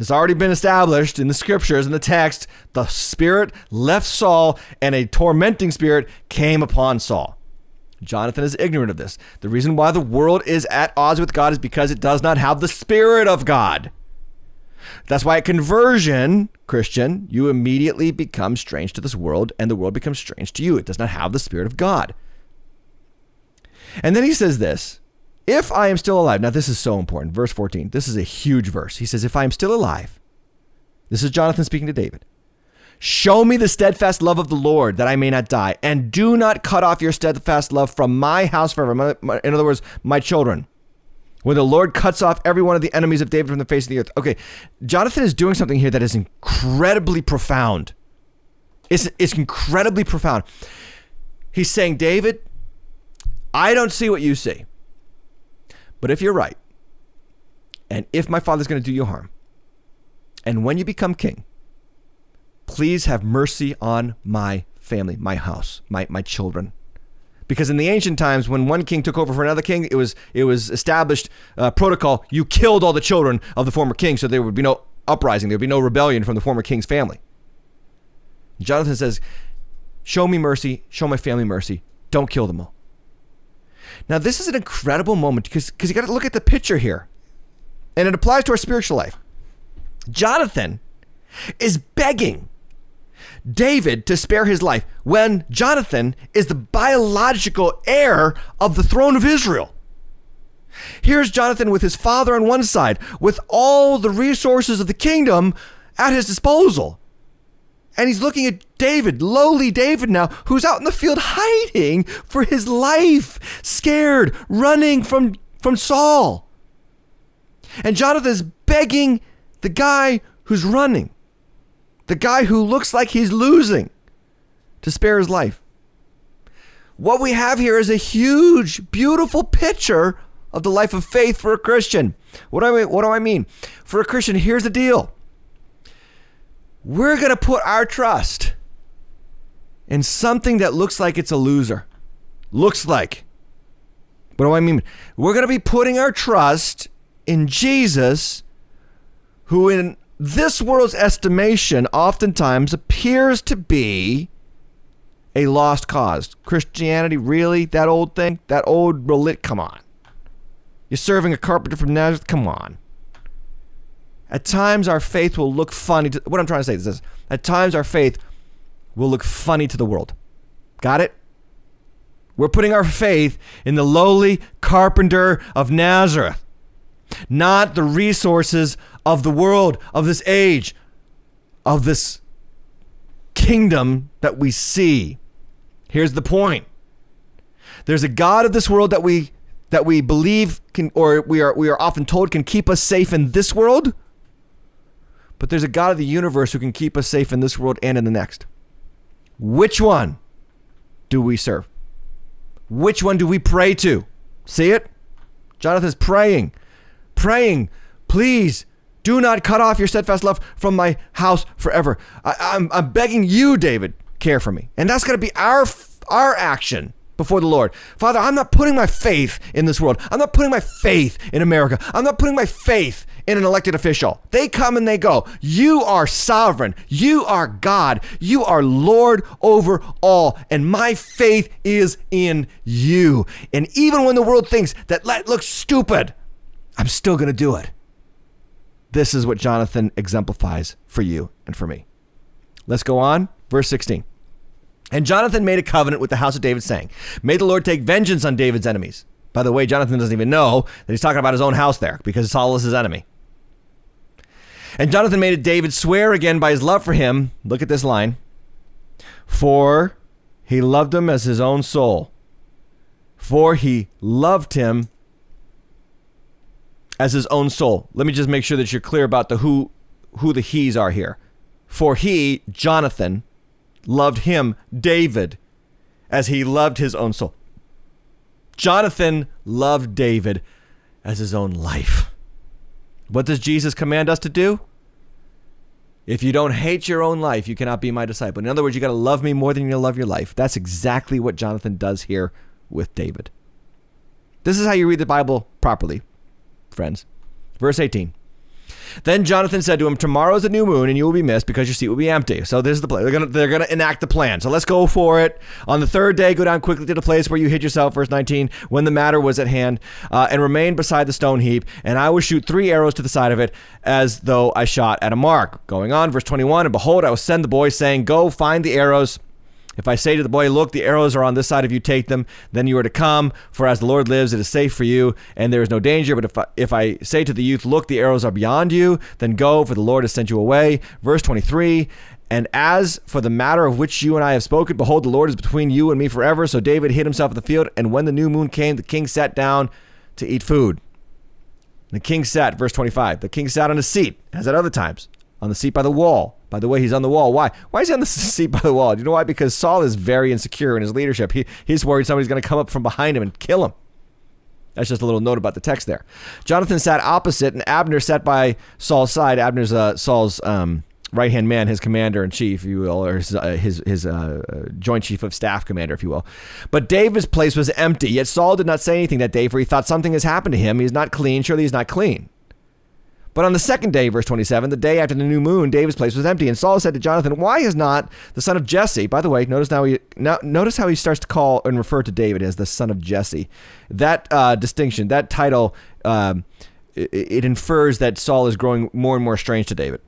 It's already been established in the scriptures, in the text. The Spirit left Saul, and a tormenting spirit came upon Saul. Jonathan is ignorant of this. The reason why the world is at odds with God is because it does not have the Spirit of God. That's why at conversion, Christian, you immediately become strange to this world and the world becomes strange to you. It does not have the Spirit of God. And then he says this If I am still alive, now this is so important. Verse 14, this is a huge verse. He says, If I am still alive, this is Jonathan speaking to David. Show me the steadfast love of the Lord that I may not die, and do not cut off your steadfast love from my house forever. In other words, my children when the Lord cuts off every one of the enemies of David from the face of the earth. Okay, Jonathan is doing something here that is incredibly profound. It's, it's incredibly profound. He's saying, David, I don't see what you see. But if you're right, and if my father's going to do you harm, and when you become king, please have mercy on my family, my house, my, my children, because in the ancient times when one king took over for another king it was it was established uh, protocol you killed all the children of the former king so there would be no uprising there would be no rebellion from the former king's family. Jonathan says show me mercy show my family mercy don't kill them all now this is an incredible moment because you got to look at the picture here and it applies to our spiritual life jonathan is begging David to spare his life when Jonathan is the biological heir of the throne of Israel. Here's Jonathan with his father on one side, with all the resources of the kingdom at his disposal. And he's looking at David, lowly David now, who's out in the field hiding for his life, scared, running from, from Saul. And Jonathan is begging the guy who's running, the guy who looks like he's losing, to spare his life. What we have here is a huge, beautiful picture of the life of faith for a Christian. What do I mean? What do I mean? For a Christian, here's the deal. We're going to put our trust in something that looks like it's a loser. Looks like. What do I mean? We're going to be putting our trust in Jesus, who in this world's estimation oftentimes appears to be a lost cause. Christianity, really? That old thing? That old religion? Come on. You're serving a carpenter from Nazareth? Come on. At times, our faith will look funny. To, what I'm trying to say is this at times, our faith will look funny to the world. Got it? We're putting our faith in the lowly carpenter of Nazareth, not the resources of the world, of this age, of this kingdom that we see. Here's the point there's a God of this world that we that we believe can or we are we are often told can keep us safe in this world. But there's a God of the universe who can keep us safe in this world and in the next. Which one do we serve? Which one do we pray to? See it? Jonathan's praying, praying, please do not cut off your steadfast love from my house forever. I, am I'm, I'm begging you, David, care for me. And that's going to be our, our action before the Lord. Father, I'm not putting my faith in this world. I'm not putting my faith in America. I'm not putting my faith in an elected official. They come and they go. You are sovereign. You are God. You are Lord over all. And my faith is in you. And even when the world thinks that that looks stupid, I'm still going to do it. This is what Jonathan exemplifies for you and for me. Let's go on. Verse 16. And Jonathan made a covenant with the house of David, saying, May the Lord take vengeance on David's enemies. By the way, Jonathan doesn't even know that he's talking about his own house there because Saul is his enemy. And Jonathan made David swear again by his love for him. Look at this line. For he loved him as his own soul. For he loved him as his own soul. Let me just make sure that you're clear about the who who the he's are here. For he, Jonathan, loved him, David, as he loved his own soul. Jonathan loved David as his own life. What does Jesus command us to do? If you don't hate your own life, you cannot be my disciple. In other words, you got to love me more than you love your life. That's exactly what Jonathan does here with David. This is how you read the Bible properly, friends. Verse 18. Then Jonathan said to him, Tomorrow is a new moon, and you will be missed because your seat will be empty. So this is the plan. They're gonna they're gonna enact the plan. So let's go for it. On the third day, go down quickly to the place where you hid yourself, verse 19, when the matter was at hand, uh, and remain beside the stone heap, and I will shoot three arrows to the side of it, as though I shot at a mark. Going on, verse 21, and behold, I will send the boy, saying, Go find the arrows if I say to the boy, Look, the arrows are on this side of you, take them, then you are to come. For as the Lord lives, it is safe for you, and there is no danger. But if I, if I say to the youth, Look, the arrows are beyond you, then go, for the Lord has sent you away. Verse 23 And as for the matter of which you and I have spoken, behold, the Lord is between you and me forever. So David hid himself in the field, and when the new moon came, the king sat down to eat food. The king sat, verse 25, the king sat on a seat, as at other times, on the seat by the wall. By the way, he's on the wall. Why? Why is he on the seat by the wall? Do you know why? Because Saul is very insecure in his leadership. He, he's worried somebody's going to come up from behind him and kill him. That's just a little note about the text there. Jonathan sat opposite, and Abner sat by Saul's side. Abner's uh, Saul's um, right hand man, his commander in chief, if you will, or his uh, his, his uh, joint chief of staff commander, if you will. But David's place was empty. Yet Saul did not say anything that day, for he thought something has happened to him. He's not clean. Surely he's not clean. But on the second day, verse 27, the day after the new moon, David's place was empty. And Saul said to Jonathan, Why is not the son of Jesse? By the way, notice now he now, notice how he starts to call and refer to David as the son of Jesse. That uh, distinction, that title, um, it, it infers that Saul is growing more and more strange to David.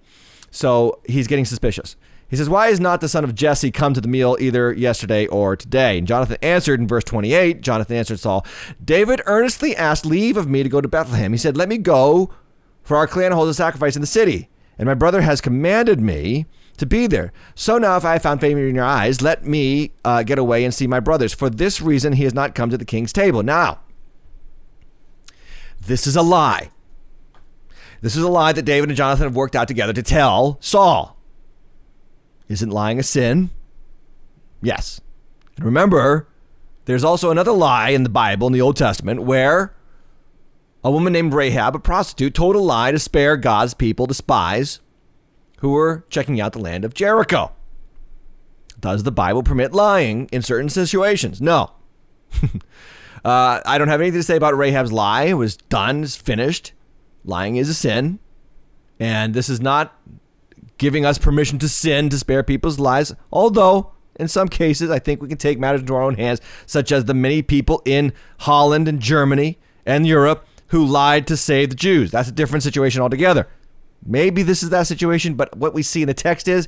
So he's getting suspicious. He says, Why is not the son of Jesse come to the meal either yesterday or today? And Jonathan answered in verse 28 Jonathan answered Saul, David earnestly asked leave of me to go to Bethlehem. He said, Let me go, for our clan holds a sacrifice in the city. And my brother has commanded me to be there. So now, if I have found favor in your eyes, let me uh, get away and see my brothers. For this reason, he has not come to the king's table. Now, this is a lie. This is a lie that David and Jonathan have worked out together to tell Saul. Isn't lying a sin? Yes. And remember, there's also another lie in the Bible, in the Old Testament, where a woman named Rahab, a prostitute, told a lie to spare God's people, the spies, who were checking out the land of Jericho. Does the Bible permit lying in certain situations? No. uh, I don't have anything to say about Rahab's lie. It was done, it's finished. Lying is a sin. And this is not giving us permission to sin to spare people's lives, although in some cases I think we can take matters into our own hands, such as the many people in Holland and Germany and Europe who lied to save the Jews. That's a different situation altogether. Maybe this is that situation, but what we see in the text is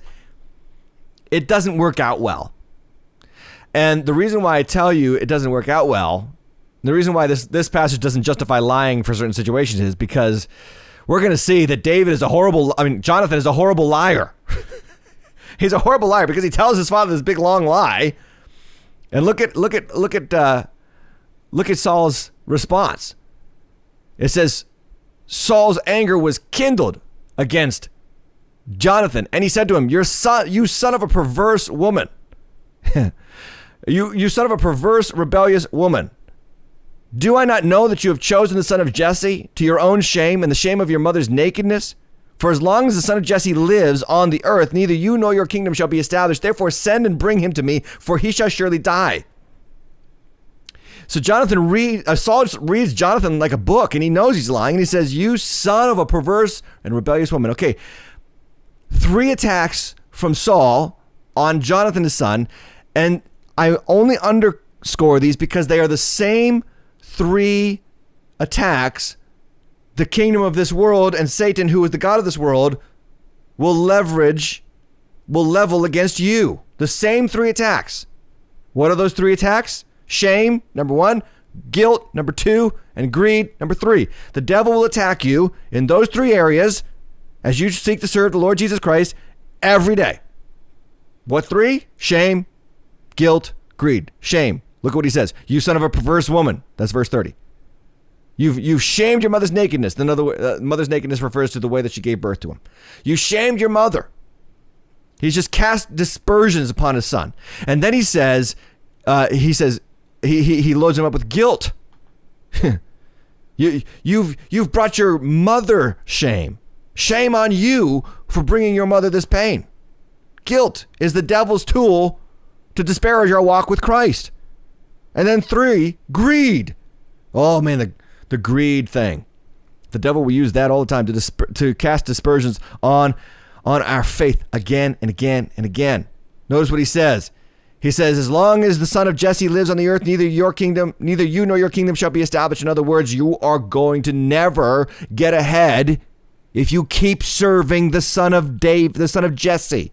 it doesn't work out well. And the reason why I tell you it doesn't work out well, the reason why this, this passage doesn't justify lying for certain situations is because we're going to see that David is a horrible, I mean, Jonathan is a horrible liar. He's a horrible liar because he tells his father this big long lie. And look at, look at, look at, uh, look at Saul's response. It says, Saul's anger was kindled against Jonathan, and he said to him, "Your son, you son of a perverse woman, you you son of a perverse, rebellious woman." Do I not know that you have chosen the son of Jesse to your own shame and the shame of your mother's nakedness? For as long as the son of Jesse lives on the earth, neither you nor your kingdom shall be established. Therefore, send and bring him to me, for he shall surely die. So Jonathan read uh, Saul reads Jonathan like a book, and he knows he's lying. And he says, "You son of a perverse and rebellious woman." Okay, three attacks from Saul on Jonathan his son, and I only underscore these because they are the same three attacks the kingdom of this world and Satan, who is the god of this world, will leverage, will level against you. The same three attacks. What are those three attacks? Shame, number one, guilt, number two, and greed, number three. The devil will attack you in those three areas as you seek to serve the Lord Jesus Christ every day. What three? Shame, guilt, greed. Shame. Look at what he says. You son of a perverse woman. That's verse 30. You've, you've shamed your mother's nakedness. The other, uh, mother's nakedness refers to the way that she gave birth to him. You shamed your mother. He's just cast dispersions upon his son. And then he says, uh, he says, he, he, he loads him up with guilt. you, you've, you've brought your mother shame. Shame on you for bringing your mother this pain. Guilt is the devil's tool to disparage our walk with Christ. And then three, greed. Oh man, the, the greed thing. The devil will use that all the time to, disp- to cast dispersions on, on our faith again and again and again. Notice what he says. He says, As long as the son of Jesse lives on the earth, neither your kingdom, neither you nor your kingdom shall be established. In other words, you are going to never get ahead if you keep serving the son of Dave, the son of Jesse.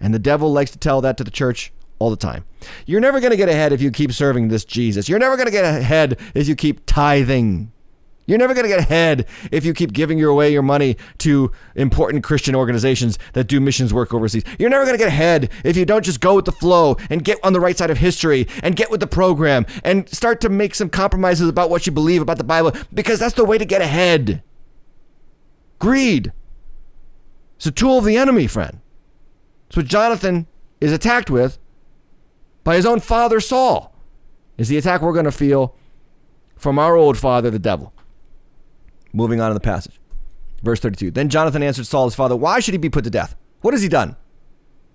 And the devil likes to tell that to the church all the time. You're never going to get ahead if you keep serving this Jesus. You're never going to get ahead if you keep tithing. You're never going to get ahead if you keep giving your away your money to important Christian organizations that do missions work overseas. You're never going to get ahead if you don't just go with the flow and get on the right side of history and get with the program and start to make some compromises about what you believe about the Bible because that's the way to get ahead. Greed. It's a tool of the enemy, friend. It's what Jonathan is attacked with by his own father Saul. Is the attack we're going to feel from our old father, the devil. Moving on in the passage. Verse 32. Then Jonathan answered Saul, his father, Why should he be put to death? What has he done?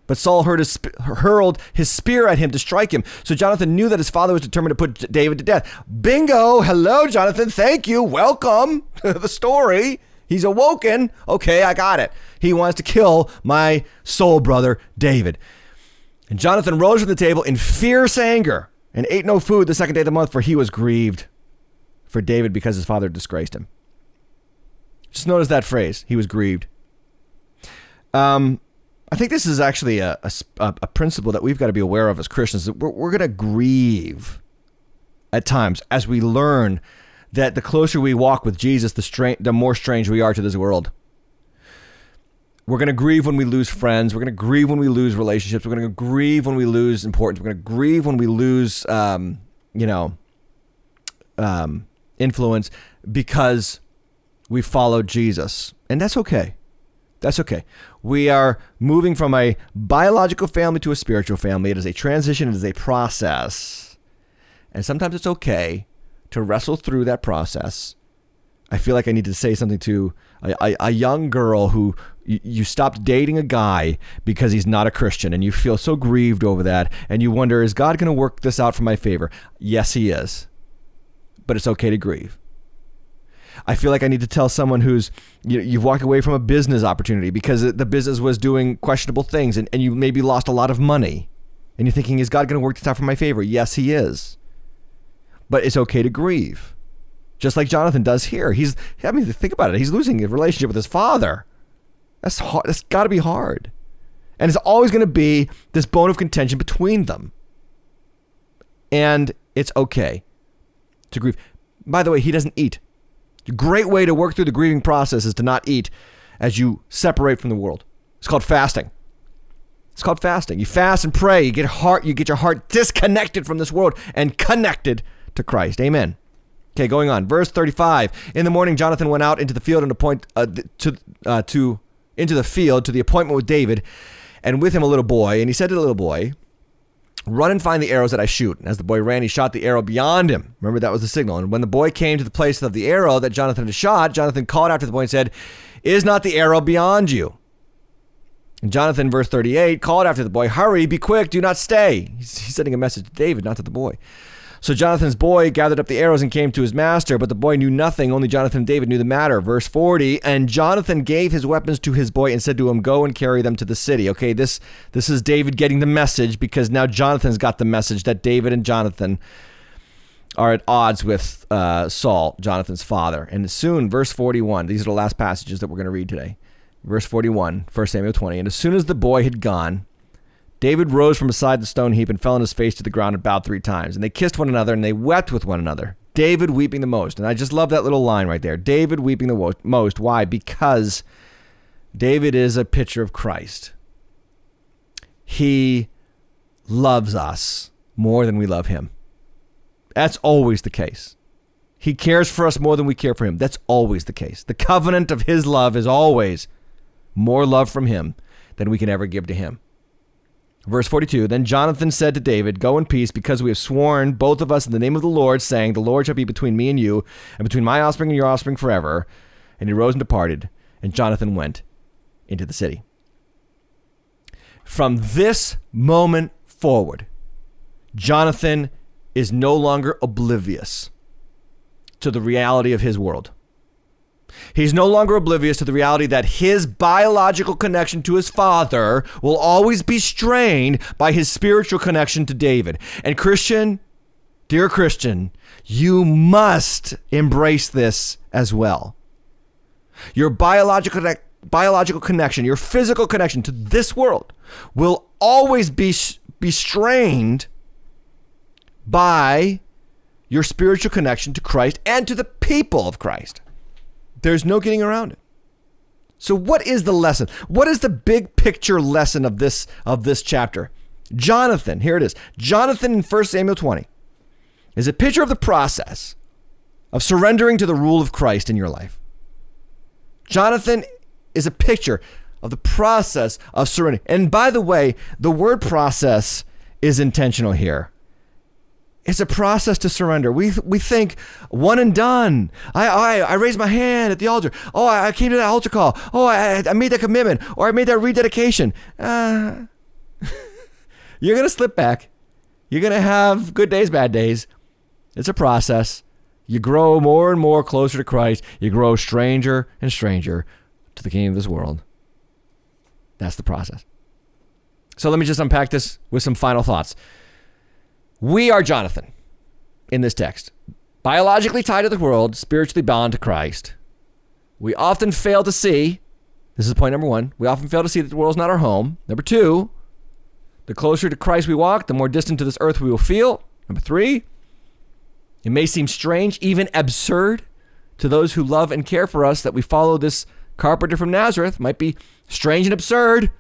But Saul his, hurled his spear at him to strike him. So Jonathan knew that his father was determined to put David to death. Bingo! Hello, Jonathan. Thank you. Welcome to the story. He's awoken. Okay, I got it. He wants to kill my soul brother, David. And Jonathan rose from the table in fierce anger and ate no food the second day of the month, for he was grieved for David because his father disgraced him. Just notice that phrase. He was grieved. Um, I think this is actually a, a, a principle that we've got to be aware of as Christians. We're, we're going to grieve at times as we learn that the closer we walk with Jesus, the, stra- the more strange we are to this world. We're going to grieve when we lose friends. We're going to grieve when we lose relationships. We're going to grieve when we lose importance. We're going to grieve when we lose, um, you know, um, influence because we follow Jesus. And that's okay. That's okay. We are moving from a biological family to a spiritual family. It is a transition, it is a process. And sometimes it's okay to wrestle through that process. I feel like I need to say something to a, a, a young girl who you, you stopped dating a guy because he's not a Christian and you feel so grieved over that and you wonder, is God going to work this out for my favor? Yes, he is. But it's okay to grieve. I feel like I need to tell someone who's you you've walked away from a business opportunity because the business was doing questionable things and, and you maybe lost a lot of money. And you're thinking, is God going to work this out for my favor? Yes, he is. But it's okay to grieve. Just like Jonathan does here. He's I mean, think about it. He's losing a relationship with his father. That's hard. That's got to be hard. And it's always going to be this bone of contention between them. And it's okay to grieve. By the way, he doesn't eat. Great way to work through the grieving process is to not eat as you separate from the world. It's called fasting. It's called fasting. You fast and pray. You get heart. You get your heart disconnected from this world and connected to Christ. Amen. Okay, going on. Verse 35. In the morning, Jonathan went out into the field and appoint uh, to uh, to into the field to the appointment with David, and with him a little boy. And he said to the little boy, Run and find the arrows that I shoot. And as the boy ran, he shot the arrow beyond him. Remember, that was the signal. And when the boy came to the place of the arrow that Jonathan had shot, Jonathan called after the boy and said, Is not the arrow beyond you? And Jonathan, verse 38, called after the boy, Hurry, be quick, do not stay. He's, he's sending a message to David, not to the boy. So Jonathan's boy gathered up the arrows and came to his master, but the boy knew nothing. Only Jonathan and David knew the matter. Verse 40, and Jonathan gave his weapons to his boy and said to him, Go and carry them to the city. Okay, this this is David getting the message because now Jonathan's got the message that David and Jonathan are at odds with uh, Saul, Jonathan's father. And soon, verse 41, these are the last passages that we're going to read today. Verse 41, 1 Samuel 20. And as soon as the boy had gone, David rose from beside the stone heap and fell on his face to the ground and bowed three times. And they kissed one another and they wept with one another. David weeping the most. And I just love that little line right there. David weeping the most. Why? Because David is a picture of Christ. He loves us more than we love him. That's always the case. He cares for us more than we care for him. That's always the case. The covenant of his love is always more love from him than we can ever give to him. Verse 42 Then Jonathan said to David, Go in peace, because we have sworn, both of us, in the name of the Lord, saying, The Lord shall be between me and you, and between my offspring and your offspring forever. And he rose and departed, and Jonathan went into the city. From this moment forward, Jonathan is no longer oblivious to the reality of his world. He's no longer oblivious to the reality that his biological connection to his father will always be strained by his spiritual connection to David. And Christian, dear Christian, you must embrace this as well. Your biological biological connection, your physical connection to this world will always be be strained by your spiritual connection to Christ and to the people of Christ. There's no getting around it. So what is the lesson? What is the big picture lesson of this of this chapter? Jonathan, here it is. Jonathan in 1 Samuel 20 is a picture of the process of surrendering to the rule of Christ in your life. Jonathan is a picture of the process of surrendering. And by the way, the word process is intentional here. It's a process to surrender. We, we think one and done. I, I, I raised my hand at the altar. Oh, I came to that altar call. Oh, I, I made that commitment or I made that rededication. Uh, you're going to slip back. You're going to have good days, bad days. It's a process. You grow more and more closer to Christ. You grow stranger and stranger to the king of this world. That's the process. So let me just unpack this with some final thoughts. We are Jonathan in this text, biologically tied to the world, spiritually bound to Christ. We often fail to see This is point number one. We often fail to see that the world is not our home. Number two, the closer to Christ we walk, the more distant to this earth we will feel. Number three, it may seem strange, even absurd, to those who love and care for us that we follow this carpenter from Nazareth. Might be strange and absurd.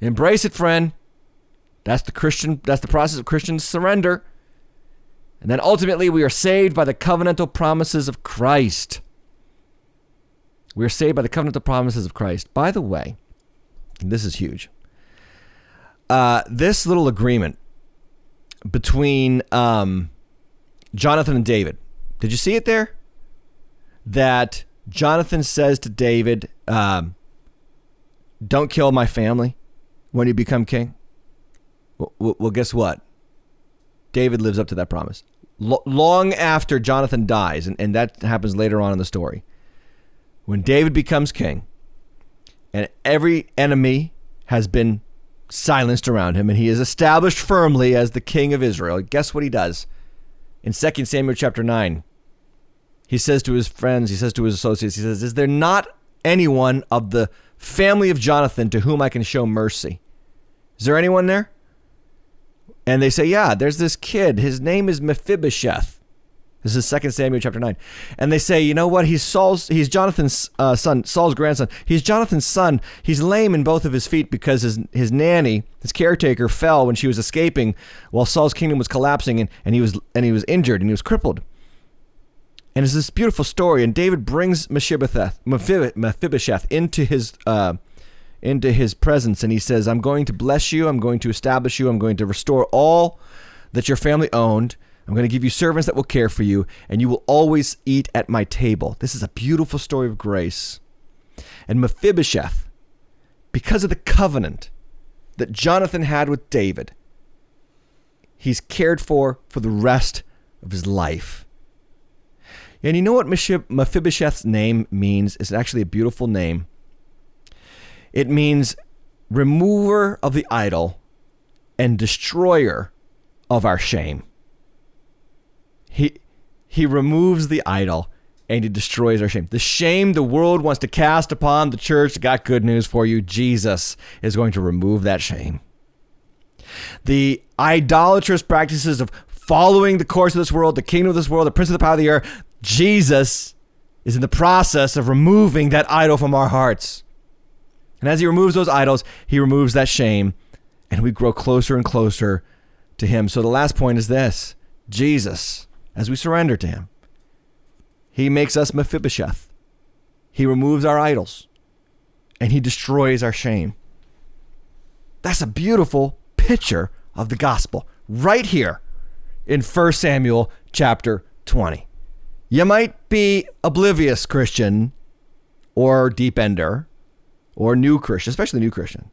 Embrace it, friend. That's the Christian. That's the process of Christian surrender. And then ultimately, we are saved by the covenantal promises of Christ. We are saved by the covenantal promises of Christ. By the way, this is huge. Uh, this little agreement between um, Jonathan and David. Did you see it there? That Jonathan says to David, um, "Don't kill my family when you become king." Well, well, guess what? David lives up to that promise. L- long after Jonathan dies, and, and that happens later on in the story, when David becomes king, and every enemy has been silenced around him, and he is established firmly as the king of Israel, guess what he does? In 2 Samuel chapter 9, he says to his friends, he says to his associates, he says, Is there not anyone of the family of Jonathan to whom I can show mercy? Is there anyone there? And they say, yeah, there's this kid. His name is Mephibosheth. This is Second Samuel chapter 9. And they say, you know what? He's Saul's, he's Jonathan's uh, son, Saul's grandson. He's Jonathan's son. He's lame in both of his feet because his, his nanny, his caretaker, fell when she was escaping while Saul's kingdom was collapsing and, and, he, was, and he was injured and he was crippled. And it's this beautiful story. And David brings Mephibosheth, Mephibosheth into his uh, into his presence and he says, I'm going to bless you. I'm going to establish you. I'm going to restore all that your family owned. I'm going to give you servants that will care for you, and you will always eat at my table. This is a beautiful story of grace. And Mephibosheth, because of the covenant that Jonathan had with David, he's cared for for the rest of his life. And you know what Mephibosheth's name means? It's actually a beautiful name. It means remover of the idol and destroyer of our shame. He he removes the idol and he destroys our shame. The shame the world wants to cast upon the church, got good news for you. Jesus is going to remove that shame. The idolatrous practices of following the course of this world, the kingdom of this world, the prince of the power of the air, Jesus is in the process of removing that idol from our hearts. And as he removes those idols, he removes that shame, and we grow closer and closer to him. So the last point is this Jesus, as we surrender to him, he makes us Mephibosheth. He removes our idols, and he destroys our shame. That's a beautiful picture of the gospel right here in 1 Samuel chapter 20. You might be oblivious, Christian, or deep ender, or new Christian, especially new Christian,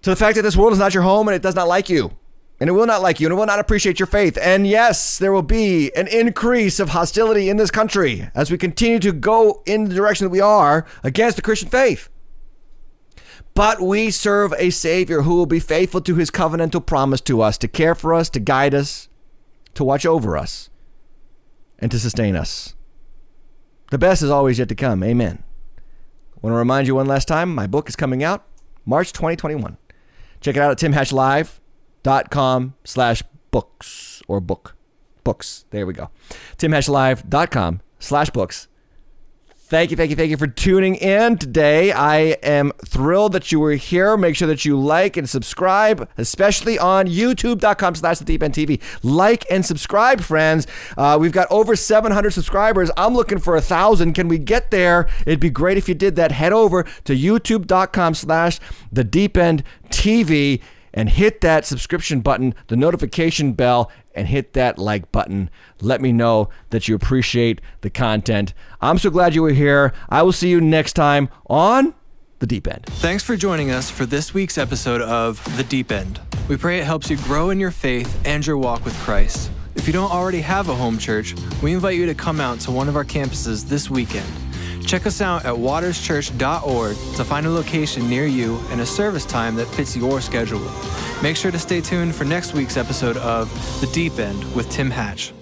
to the fact that this world is not your home and it does not like you. And it will not like you and it will not appreciate your faith. And yes, there will be an increase of hostility in this country as we continue to go in the direction that we are against the Christian faith. But we serve a Savior who will be faithful to his covenantal promise to us to care for us, to guide us, to watch over us, and to sustain us. The best is always yet to come. Amen. Want to remind you one last time my book is coming out March 2021. Check it out at timhatchlive.com slash books or book. Books. There we go. timhatchlive.com slash books. Thank you, thank you, thank you for tuning in today. I am thrilled that you were here. Make sure that you like and subscribe, especially on youtube.com slash the deep end TV. Like and subscribe, friends. Uh, we've got over 700 subscribers. I'm looking for a thousand. Can we get there? It'd be great if you did that. Head over to youtube.com slash the deep end TV and hit that subscription button, the notification bell, and hit that like button. Let me know that you appreciate the content. I'm so glad you were here. I will see you next time on The Deep End. Thanks for joining us for this week's episode of The Deep End. We pray it helps you grow in your faith and your walk with Christ. If you don't already have a home church, we invite you to come out to one of our campuses this weekend. Check us out at waterschurch.org to find a location near you and a service time that fits your schedule. Make sure to stay tuned for next week's episode of The Deep End with Tim Hatch.